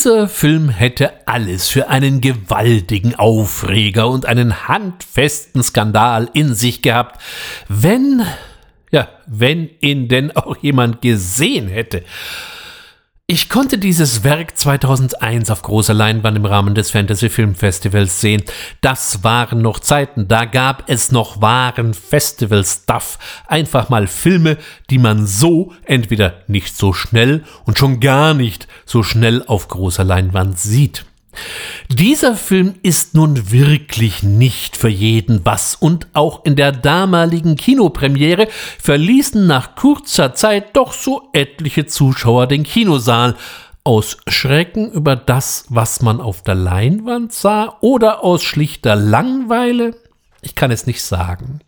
Dieser Film hätte alles für einen gewaltigen Aufreger und einen handfesten Skandal in sich gehabt, wenn, ja, wenn ihn denn auch jemand gesehen hätte. Ich konnte dieses Werk 2001 auf großer Leinwand im Rahmen des Fantasy Film Festivals sehen. Das waren noch Zeiten, da gab es noch wahren Festival-Stuff. Einfach mal Filme, die man so entweder nicht so schnell und schon gar nicht so schnell auf großer Leinwand sieht. Dieser Film ist nun wirklich nicht für jeden was und auch in der damaligen Kinopremiere verließen nach kurzer Zeit doch so etliche Zuschauer den Kinosaal. Aus Schrecken über das, was man auf der Leinwand sah oder aus schlichter Langweile? Ich kann es nicht sagen.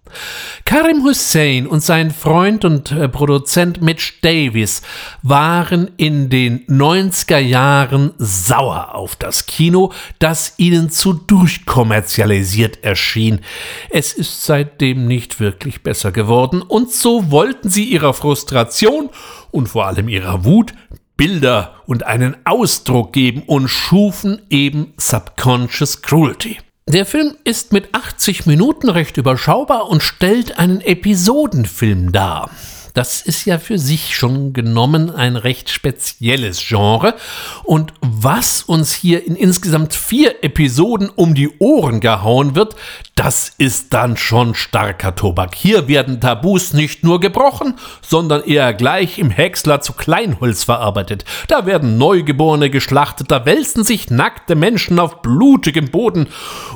Karim Hussein und sein Freund und äh, Produzent Mitch Davis waren in den 90er Jahren sauer auf das Kino, das ihnen zu durchkommerzialisiert erschien. Es ist seitdem nicht wirklich besser geworden und so wollten sie ihrer Frustration und vor allem ihrer Wut Bilder und einen Ausdruck geben und schufen eben Subconscious Cruelty. Der Film ist mit 80 Minuten recht überschaubar und stellt einen Episodenfilm dar. Das ist ja für sich schon genommen ein recht spezielles Genre. Und was uns hier in insgesamt vier Episoden um die Ohren gehauen wird, das ist dann schon starker Tobak. Hier werden Tabus nicht nur gebrochen, sondern eher gleich im Häcksler zu Kleinholz verarbeitet. Da werden Neugeborene geschlachtet, da wälzen sich nackte Menschen auf blutigem Boden.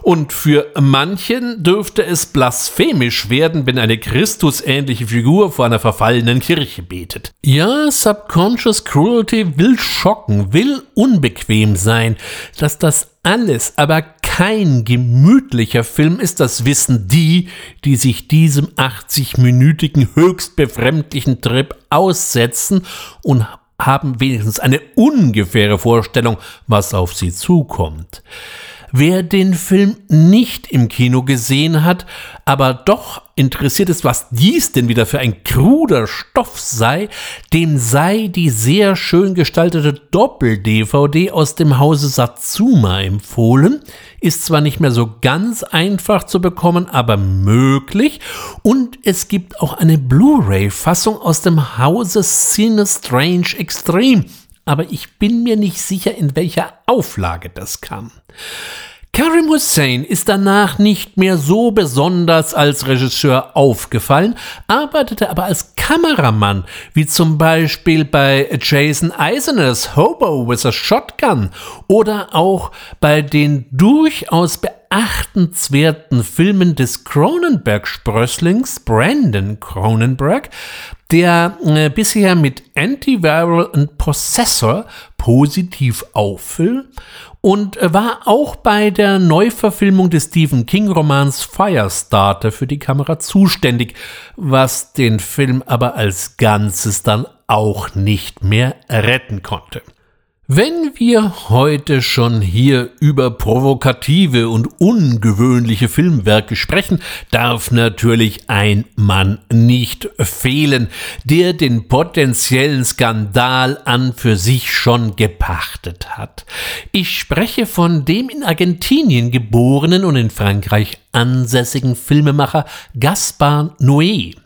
Und für manchen dürfte es blasphemisch werden, wenn eine Christusähnliche Figur vor einer verfallenen Kirche betet. Ja, Subconscious Cruelty will schocken, will unbequem sein. Dass das alles aber kein gemütlicher Film ist, das wissen die, die sich diesem 80-minütigen höchst befremdlichen Trip aussetzen und haben wenigstens eine ungefähre Vorstellung, was auf sie zukommt. Wer den Film nicht im Kino gesehen hat, aber doch interessiert ist, was dies denn wieder für ein kruder Stoff sei, dem sei die sehr schön gestaltete Doppel-DVD aus dem Hause Satsuma empfohlen. Ist zwar nicht mehr so ganz einfach zu bekommen, aber möglich. Und es gibt auch eine Blu-ray-Fassung aus dem Hause Cine Strange Extreme aber ich bin mir nicht sicher, in welcher Auflage das kam. Karim Hussein ist danach nicht mehr so besonders als Regisseur aufgefallen, arbeitete aber als Kameramann, wie zum Beispiel bei Jason Eiseners Hobo with a Shotgun oder auch bei den durchaus beachtenswerten Filmen des Cronenberg-Sprösslings Brandon Cronenberg, der äh, bisher mit Antiviral und Possessor positiv auffiel und war auch bei der Neuverfilmung des Stephen King-Romans Firestarter für die Kamera zuständig, was den Film aber als Ganzes dann auch nicht mehr retten konnte. Wenn wir heute schon hier über provokative und ungewöhnliche Filmwerke sprechen, darf natürlich ein Mann nicht fehlen, der den potenziellen Skandal an für sich schon gepachtet hat. Ich spreche von dem in Argentinien geborenen und in Frankreich ansässigen Filmemacher Gaspar Noé.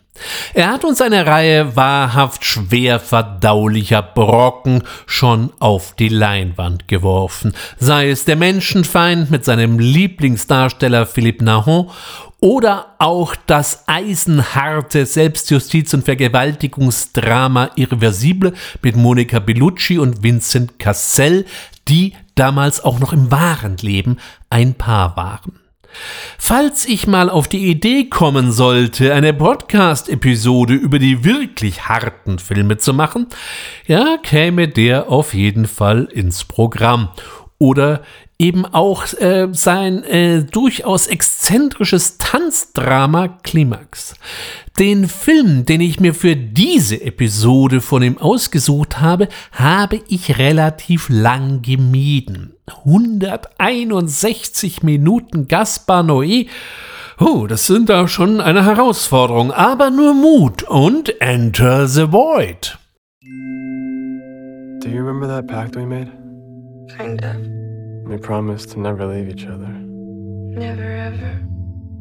Er hat uns eine Reihe wahrhaft schwer verdaulicher Brocken schon auf die Leinwand geworfen, sei es der Menschenfeind mit seinem Lieblingsdarsteller Philippe Nahon oder auch das eisenharte Selbstjustiz- und Vergewaltigungsdrama Irreversible mit Monica Bellucci und Vincent Cassel, die damals auch noch im wahren Leben ein Paar waren. Falls ich mal auf die Idee kommen sollte, eine Podcast-Episode über die wirklich harten Filme zu machen, ja, käme der auf jeden Fall ins Programm. Oder eben auch äh, sein äh, durchaus exzentrisches Tanzdrama Klimax. Den Film, den ich mir für diese Episode von ihm ausgesucht habe, habe ich relativ lang gemieden. 161 Minuten Gaspar Noé. Oh, das sind da schon eine Herausforderung, aber nur Mut und Enter the Void. Do you remember that pact we made? Kind of. We promised to never leave each other. Never ever.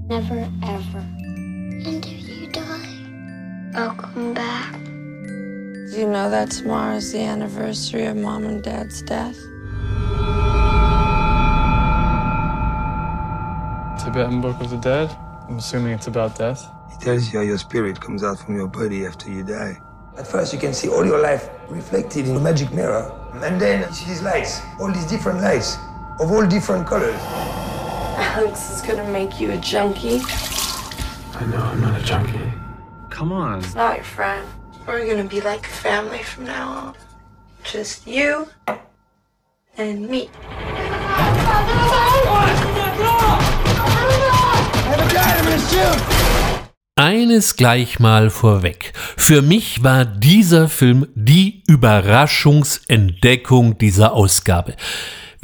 Never ever. And if you die, I'll come back. Do you know that tomorrow is the anniversary of mom and dad's death? Tibetan Book of the Dead? I'm assuming it's about death. It tells you how your spirit comes out from your body after you die. At first, you can see all your life reflected in a magic mirror, and then you see these lights, all these different lights, of all different colors. Alex is gonna make you a junkie. I know I'm not a junkie. Come on. It's not your friend. We're gonna be like family from now on. Just you and me. Eines gleich mal vorweg. Für mich war dieser Film die Überraschungsentdeckung dieser Ausgabe.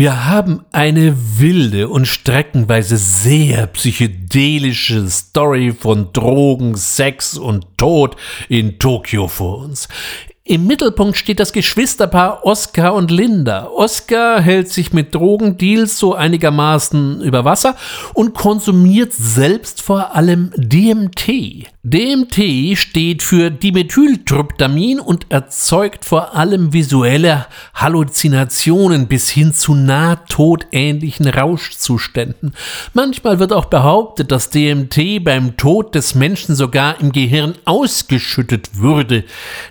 Wir haben eine wilde und streckenweise sehr psychedelische Story von Drogen, Sex und Tod in Tokio vor uns. Im Mittelpunkt steht das Geschwisterpaar Oscar und Linda. Oscar hält sich mit Drogendeals so einigermaßen über Wasser und konsumiert selbst vor allem DMT. DMT steht für Dimethyltryptamin und erzeugt vor allem visuelle Halluzinationen bis hin zu nahtodähnlichen Rauschzuständen. Manchmal wird auch behauptet, dass DMT beim Tod des Menschen sogar im Gehirn ausgeschüttet würde.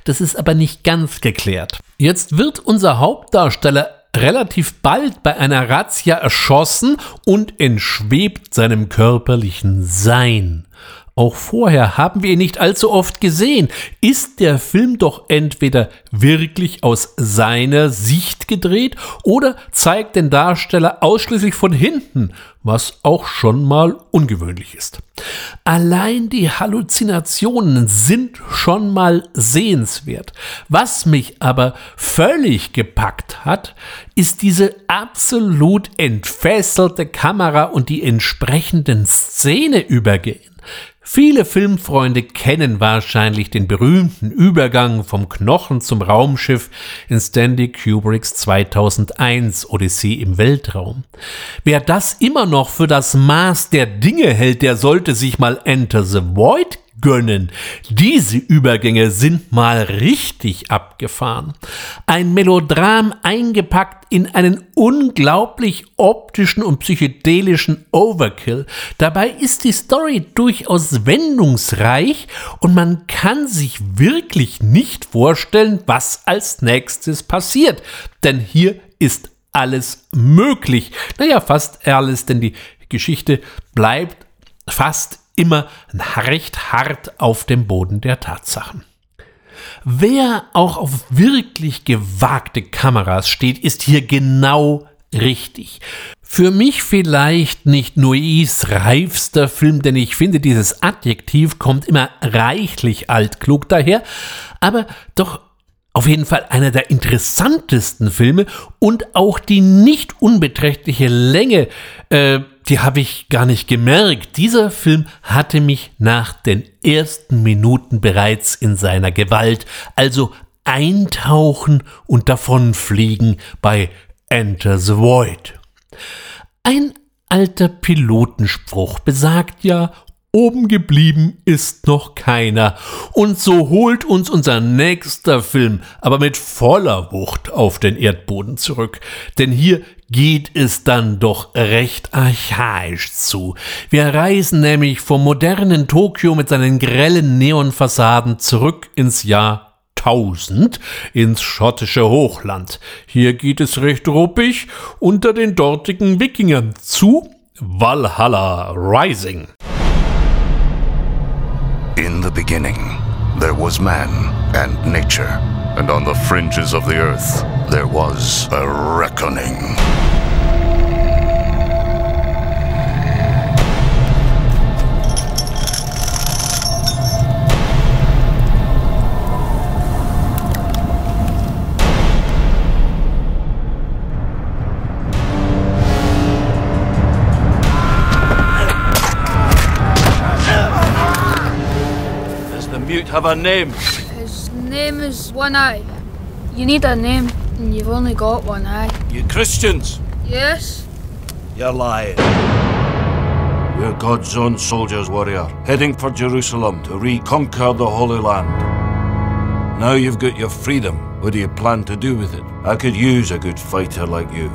Das ist aber nicht ganz geklärt. Jetzt wird unser Hauptdarsteller relativ bald bei einer Razzia erschossen und entschwebt seinem körperlichen Sein. Auch vorher haben wir ihn nicht allzu oft gesehen. Ist der Film doch entweder wirklich aus seiner Sicht gedreht oder zeigt den Darsteller ausschließlich von hinten, was auch schon mal ungewöhnlich ist. Allein die Halluzinationen sind schon mal sehenswert. Was mich aber völlig gepackt hat, ist diese absolut entfesselte Kamera und die entsprechenden Szeneübergänge. Viele Filmfreunde kennen wahrscheinlich den berühmten Übergang vom Knochen zum Raumschiff in Stanley Kubricks 2001 Odyssee im Weltraum. Wer das immer noch für das Maß der Dinge hält, der sollte sich mal Enter the Void gönnen. Diese Übergänge sind mal richtig abgefahren. Ein Melodram eingepackt in einen unglaublich optischen und psychedelischen Overkill. Dabei ist die Story durchaus wendungsreich und man kann sich wirklich nicht vorstellen, was als nächstes passiert. Denn hier ist alles möglich. Naja, fast alles, denn die Geschichte bleibt fast immer recht hart auf dem Boden der Tatsachen. Wer auch auf wirklich gewagte Kameras steht, ist hier genau richtig. Für mich vielleicht nicht Nois reifster Film, denn ich finde, dieses Adjektiv kommt immer reichlich altklug daher, aber doch auf jeden Fall einer der interessantesten Filme und auch die nicht unbeträchtliche Länge äh, die habe ich gar nicht gemerkt. Dieser Film hatte mich nach den ersten Minuten bereits in seiner Gewalt, also eintauchen und davonfliegen bei Enter the Void. Ein alter Pilotenspruch besagt ja, Oben geblieben ist noch keiner. Und so holt uns unser nächster Film aber mit voller Wucht auf den Erdboden zurück. Denn hier geht es dann doch recht archaisch zu. Wir reisen nämlich vom modernen Tokio mit seinen grellen Neonfassaden zurück ins Jahr 1000 ins schottische Hochland. Hier geht es recht ruppig unter den dortigen Wikingern zu Valhalla Rising. In the beginning, there was man and nature, and on the fringes of the earth, there was a reckoning. Have a name? His name is One Eye. You need a name, and you've only got one eye. You Christians? Yes? You're lying. We're God's own soldiers, warrior, heading for Jerusalem to reconquer the Holy Land. Now you've got your freedom. What do you plan to do with it? I could use a good fighter like you.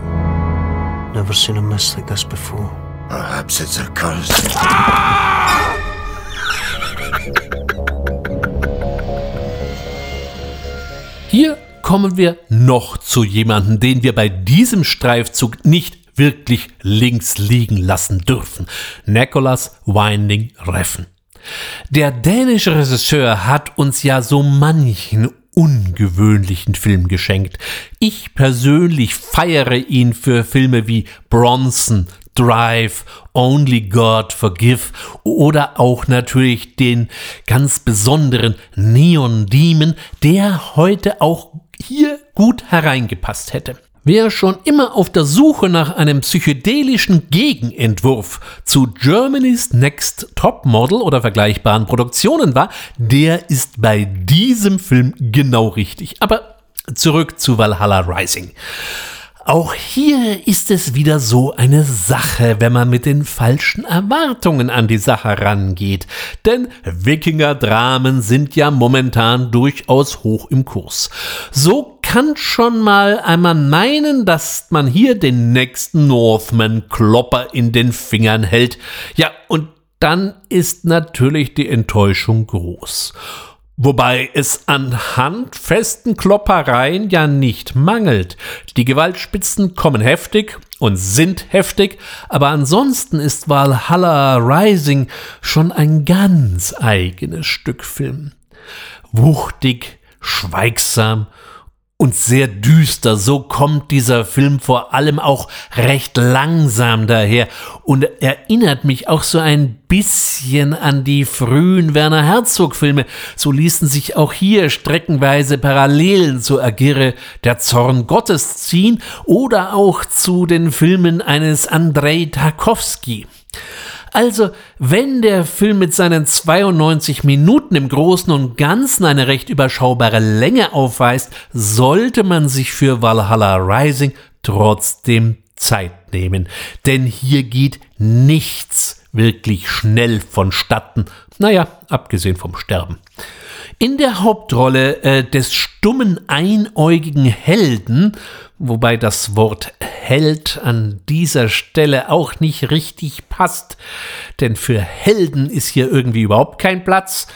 Never seen a mess like this before. Perhaps it's a curse. Ah! Hier kommen wir noch zu jemandem, den wir bei diesem Streifzug nicht wirklich links liegen lassen dürfen. Nicholas Winding Refn. Der dänische Regisseur hat uns ja so manchen ungewöhnlichen Film geschenkt. Ich persönlich feiere ihn für Filme wie Bronson, Drive, Only God Forgive oder auch natürlich den ganz besonderen Neon Demon, der heute auch hier gut hereingepasst hätte. Wer schon immer auf der Suche nach einem psychedelischen Gegenentwurf zu Germany's Next Topmodel oder vergleichbaren Produktionen war, der ist bei diesem Film genau richtig. Aber zurück zu Valhalla Rising. Auch hier ist es wieder so eine Sache, wenn man mit den falschen Erwartungen an die Sache rangeht. Denn Wikinger-Dramen sind ja momentan durchaus hoch im Kurs. So kann schon mal einmal meinen, dass man hier den nächsten Northman-Klopper in den Fingern hält. Ja, und dann ist natürlich die Enttäuschung groß. Wobei es an handfesten Kloppereien ja nicht mangelt. Die Gewaltspitzen kommen heftig und sind heftig, aber ansonsten ist Valhalla Rising schon ein ganz eigenes Stück Film. Wuchtig, schweigsam und sehr düster. So kommt dieser Film vor allem auch recht langsam daher und erinnert mich auch so ein bisschen an die frühen Werner Herzog Filme. So ließen sich auch hier streckenweise Parallelen zu Agirre der Zorn Gottes ziehen oder auch zu den Filmen eines Andrei Tarkovsky. Also, wenn der Film mit seinen 92 Minuten im Großen und Ganzen eine recht überschaubare Länge aufweist, sollte man sich für Valhalla Rising trotzdem Zeit nehmen. Denn hier geht nichts wirklich schnell vonstatten. Naja, abgesehen vom Sterben. In der Hauptrolle äh, des stummen einäugigen Helden, wobei das Wort Held an dieser Stelle auch nicht richtig passt, denn für Helden ist hier irgendwie überhaupt kein Platz.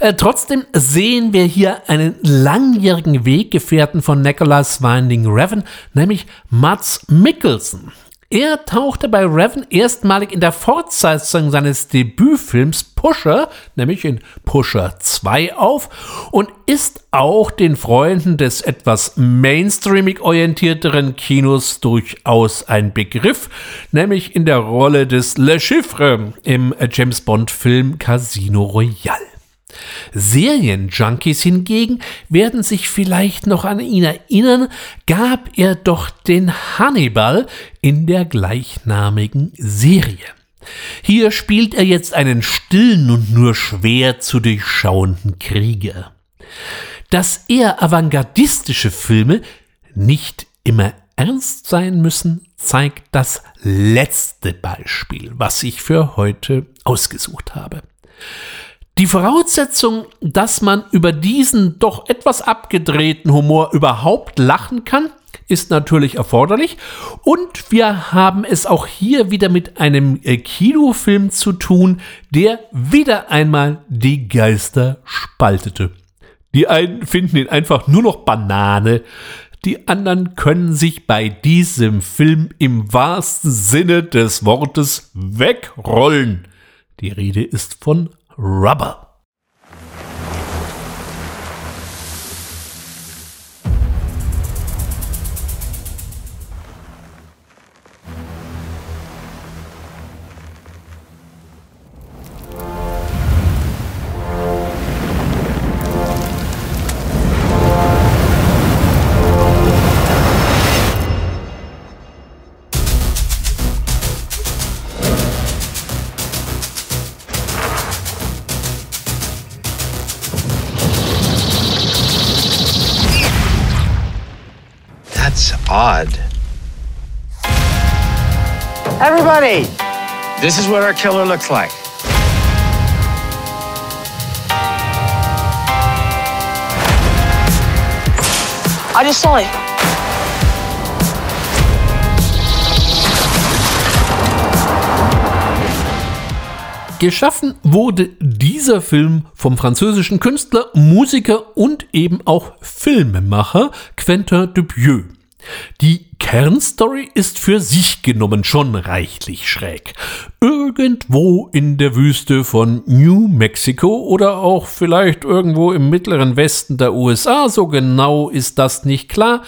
Äh, trotzdem sehen wir hier einen langjährigen Weggefährten von Nicholas Winding Revan, nämlich Mats Mikkelsen. Er tauchte bei Revan erstmalig in der Fortsetzung seines Debütfilms Pusher, nämlich in Pusher 2 auf und ist auch den Freunden des etwas mainstreamig orientierteren Kinos durchaus ein Begriff, nämlich in der Rolle des Le Chiffre im James Bond Film Casino Royale. Serienjunkies hingegen werden sich vielleicht noch an ihn erinnern, gab er doch den Hannibal in der gleichnamigen Serie. Hier spielt er jetzt einen stillen und nur schwer zu durchschauenden Krieger. Dass er avantgardistische Filme nicht immer ernst sein müssen, zeigt das letzte Beispiel, was ich für heute ausgesucht habe. Die Voraussetzung, dass man über diesen doch etwas abgedrehten Humor überhaupt lachen kann, ist natürlich erforderlich. Und wir haben es auch hier wieder mit einem äh, Kinofilm zu tun, der wieder einmal die Geister spaltete. Die einen finden ihn einfach nur noch Banane. Die anderen können sich bei diesem Film im wahrsten Sinne des Wortes wegrollen. Die Rede ist von Rubber. Odd. Everybody, this is what our killer looks like. I just saw it. Geschaffen wurde dieser Film vom französischen Künstler, Musiker und eben auch Filmemacher Quentin Dupieux. Die Kernstory ist für sich genommen schon reichlich schräg. Irgendwo in der Wüste von New Mexico oder auch vielleicht irgendwo im mittleren Westen der USA, so genau ist das nicht klar,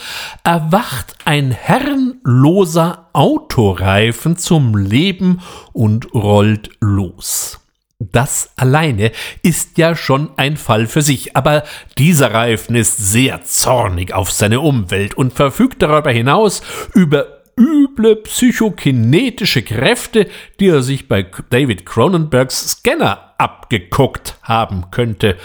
erwacht ein herrenloser Autoreifen zum Leben und rollt los. Das alleine ist ja schon ein Fall für sich, aber dieser Reifen ist sehr zornig auf seine Umwelt und verfügt darüber hinaus über üble psychokinetische Kräfte, die er sich bei David Cronenbergs Scanner abgeguckt haben könnte.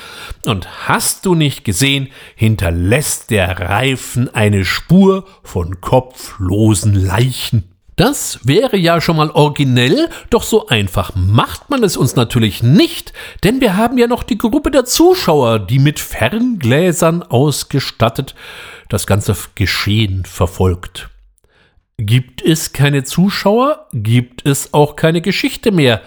Und hast du nicht gesehen, hinterlässt der Reifen eine Spur von kopflosen Leichen. Das wäre ja schon mal originell, doch so einfach macht man es uns natürlich nicht, denn wir haben ja noch die Gruppe der Zuschauer, die mit Ferngläsern ausgestattet das ganze Geschehen verfolgt. Gibt es keine Zuschauer, gibt es auch keine Geschichte mehr.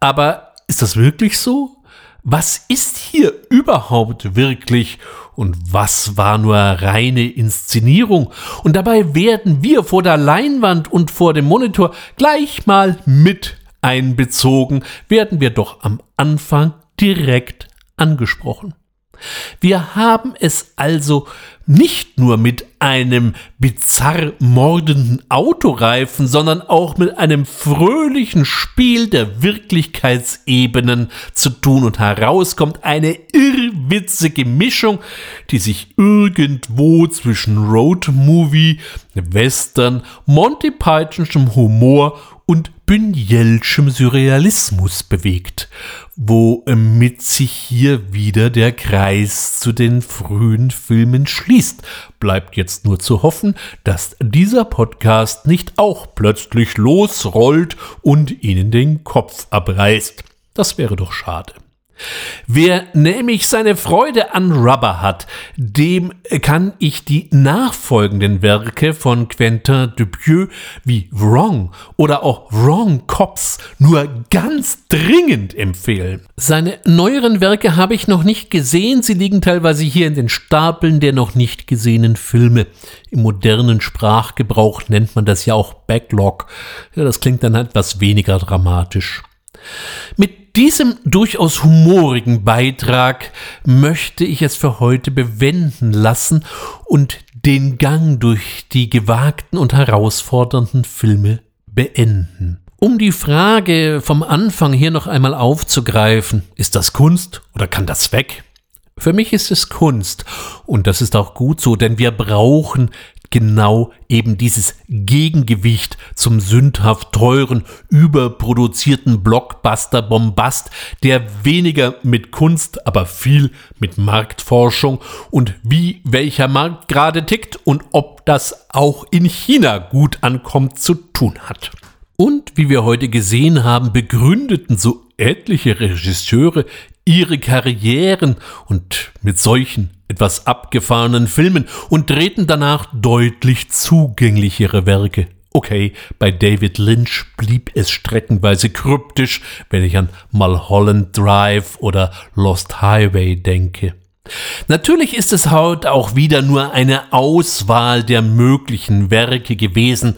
Aber ist das wirklich so? Was ist hier überhaupt wirklich und was war nur reine Inszenierung? Und dabei werden wir vor der Leinwand und vor dem Monitor gleich mal mit einbezogen, werden wir doch am Anfang direkt angesprochen. Wir haben es also nicht nur mit einem bizarr mordenden Autoreifen, sondern auch mit einem fröhlichen Spiel der Wirklichkeitsebenen zu tun. Und herauskommt eine irrwitzige Mischung, die sich irgendwo zwischen Roadmovie, Western, Monty Pythonschem Humor und Bünyelschem Surrealismus bewegt, womit sich hier wieder der Kreis zu den frühen Filmen schließt. Bleibt jetzt nur zu hoffen, dass dieser Podcast nicht auch plötzlich losrollt und Ihnen den Kopf abreißt. Das wäre doch schade. Wer nämlich seine Freude an Rubber hat, dem kann ich die nachfolgenden Werke von Quentin Dupieux wie Wrong oder auch Wrong Cops nur ganz dringend empfehlen. Seine neueren Werke habe ich noch nicht gesehen, sie liegen teilweise hier in den Stapeln der noch nicht gesehenen Filme. Im modernen Sprachgebrauch nennt man das ja auch Backlog. Ja, das klingt dann etwas weniger dramatisch. Mit diesem durchaus humorigen Beitrag möchte ich es für heute bewenden lassen und den Gang durch die gewagten und herausfordernden Filme beenden. Um die Frage vom Anfang hier noch einmal aufzugreifen, ist das Kunst oder kann das weg? Für mich ist es Kunst und das ist auch gut so, denn wir brauchen genau eben dieses Gegengewicht zum sündhaft teuren, überproduzierten Blockbuster-Bombast, der weniger mit Kunst, aber viel mit Marktforschung und wie welcher Markt gerade tickt und ob das auch in China gut ankommt zu tun hat. Und wie wir heute gesehen haben, begründeten so etliche Regisseure ihre Karrieren und mit solchen etwas abgefahrenen Filmen und drehten danach deutlich zugänglichere Werke. Okay, bei David Lynch blieb es streckenweise kryptisch, wenn ich an Mulholland Drive oder Lost Highway denke. Natürlich ist es heute auch wieder nur eine Auswahl der möglichen Werke gewesen.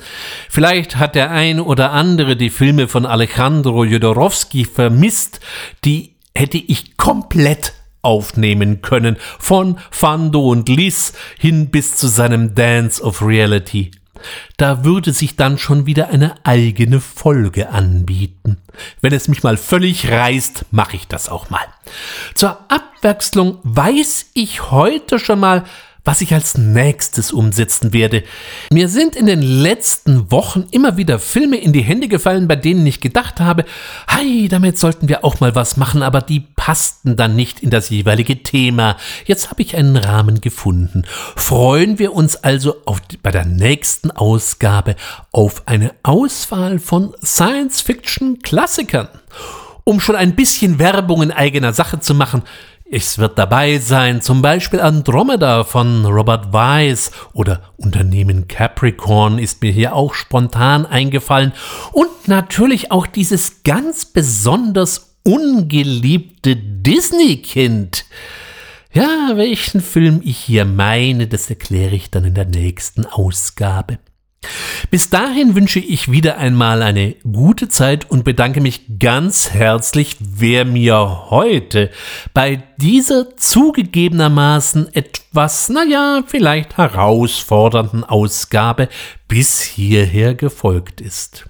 Vielleicht hat der ein oder andere die Filme von Alejandro Jodorowsky vermisst, die hätte ich komplett aufnehmen können, von Fando und Liz hin bis zu seinem Dance of Reality. Da würde sich dann schon wieder eine eigene Folge anbieten. Wenn es mich mal völlig reißt, mache ich das auch mal. Zur Abwechslung weiß ich heute schon mal, was ich als nächstes umsetzen werde. Mir sind in den letzten Wochen immer wieder Filme in die Hände gefallen, bei denen ich gedacht habe, hey, damit sollten wir auch mal was machen, aber die passten dann nicht in das jeweilige Thema. Jetzt habe ich einen Rahmen gefunden. Freuen wir uns also auf, bei der nächsten Ausgabe auf eine Auswahl von Science-Fiction-Klassikern. Um schon ein bisschen Werbung in eigener Sache zu machen, es wird dabei sein, zum Beispiel Andromeda von Robert Weiss oder Unternehmen Capricorn ist mir hier auch spontan eingefallen und natürlich auch dieses ganz besonders ungeliebte Disney-Kind. Ja, welchen Film ich hier meine, das erkläre ich dann in der nächsten Ausgabe. Bis dahin wünsche ich wieder einmal eine gute Zeit und bedanke mich ganz herzlich, wer mir heute bei dieser zugegebenermaßen etwas, naja, vielleicht herausfordernden Ausgabe bis hierher gefolgt ist.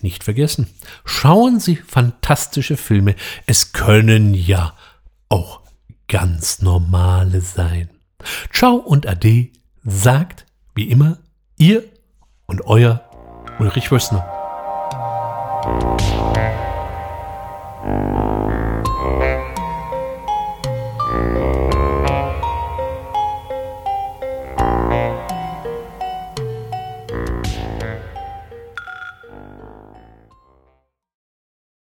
Nicht vergessen, schauen Sie fantastische Filme. Es können ja auch ganz normale sein. Ciao und Ade, sagt wie immer Ihr und euer Ulrich Wössner.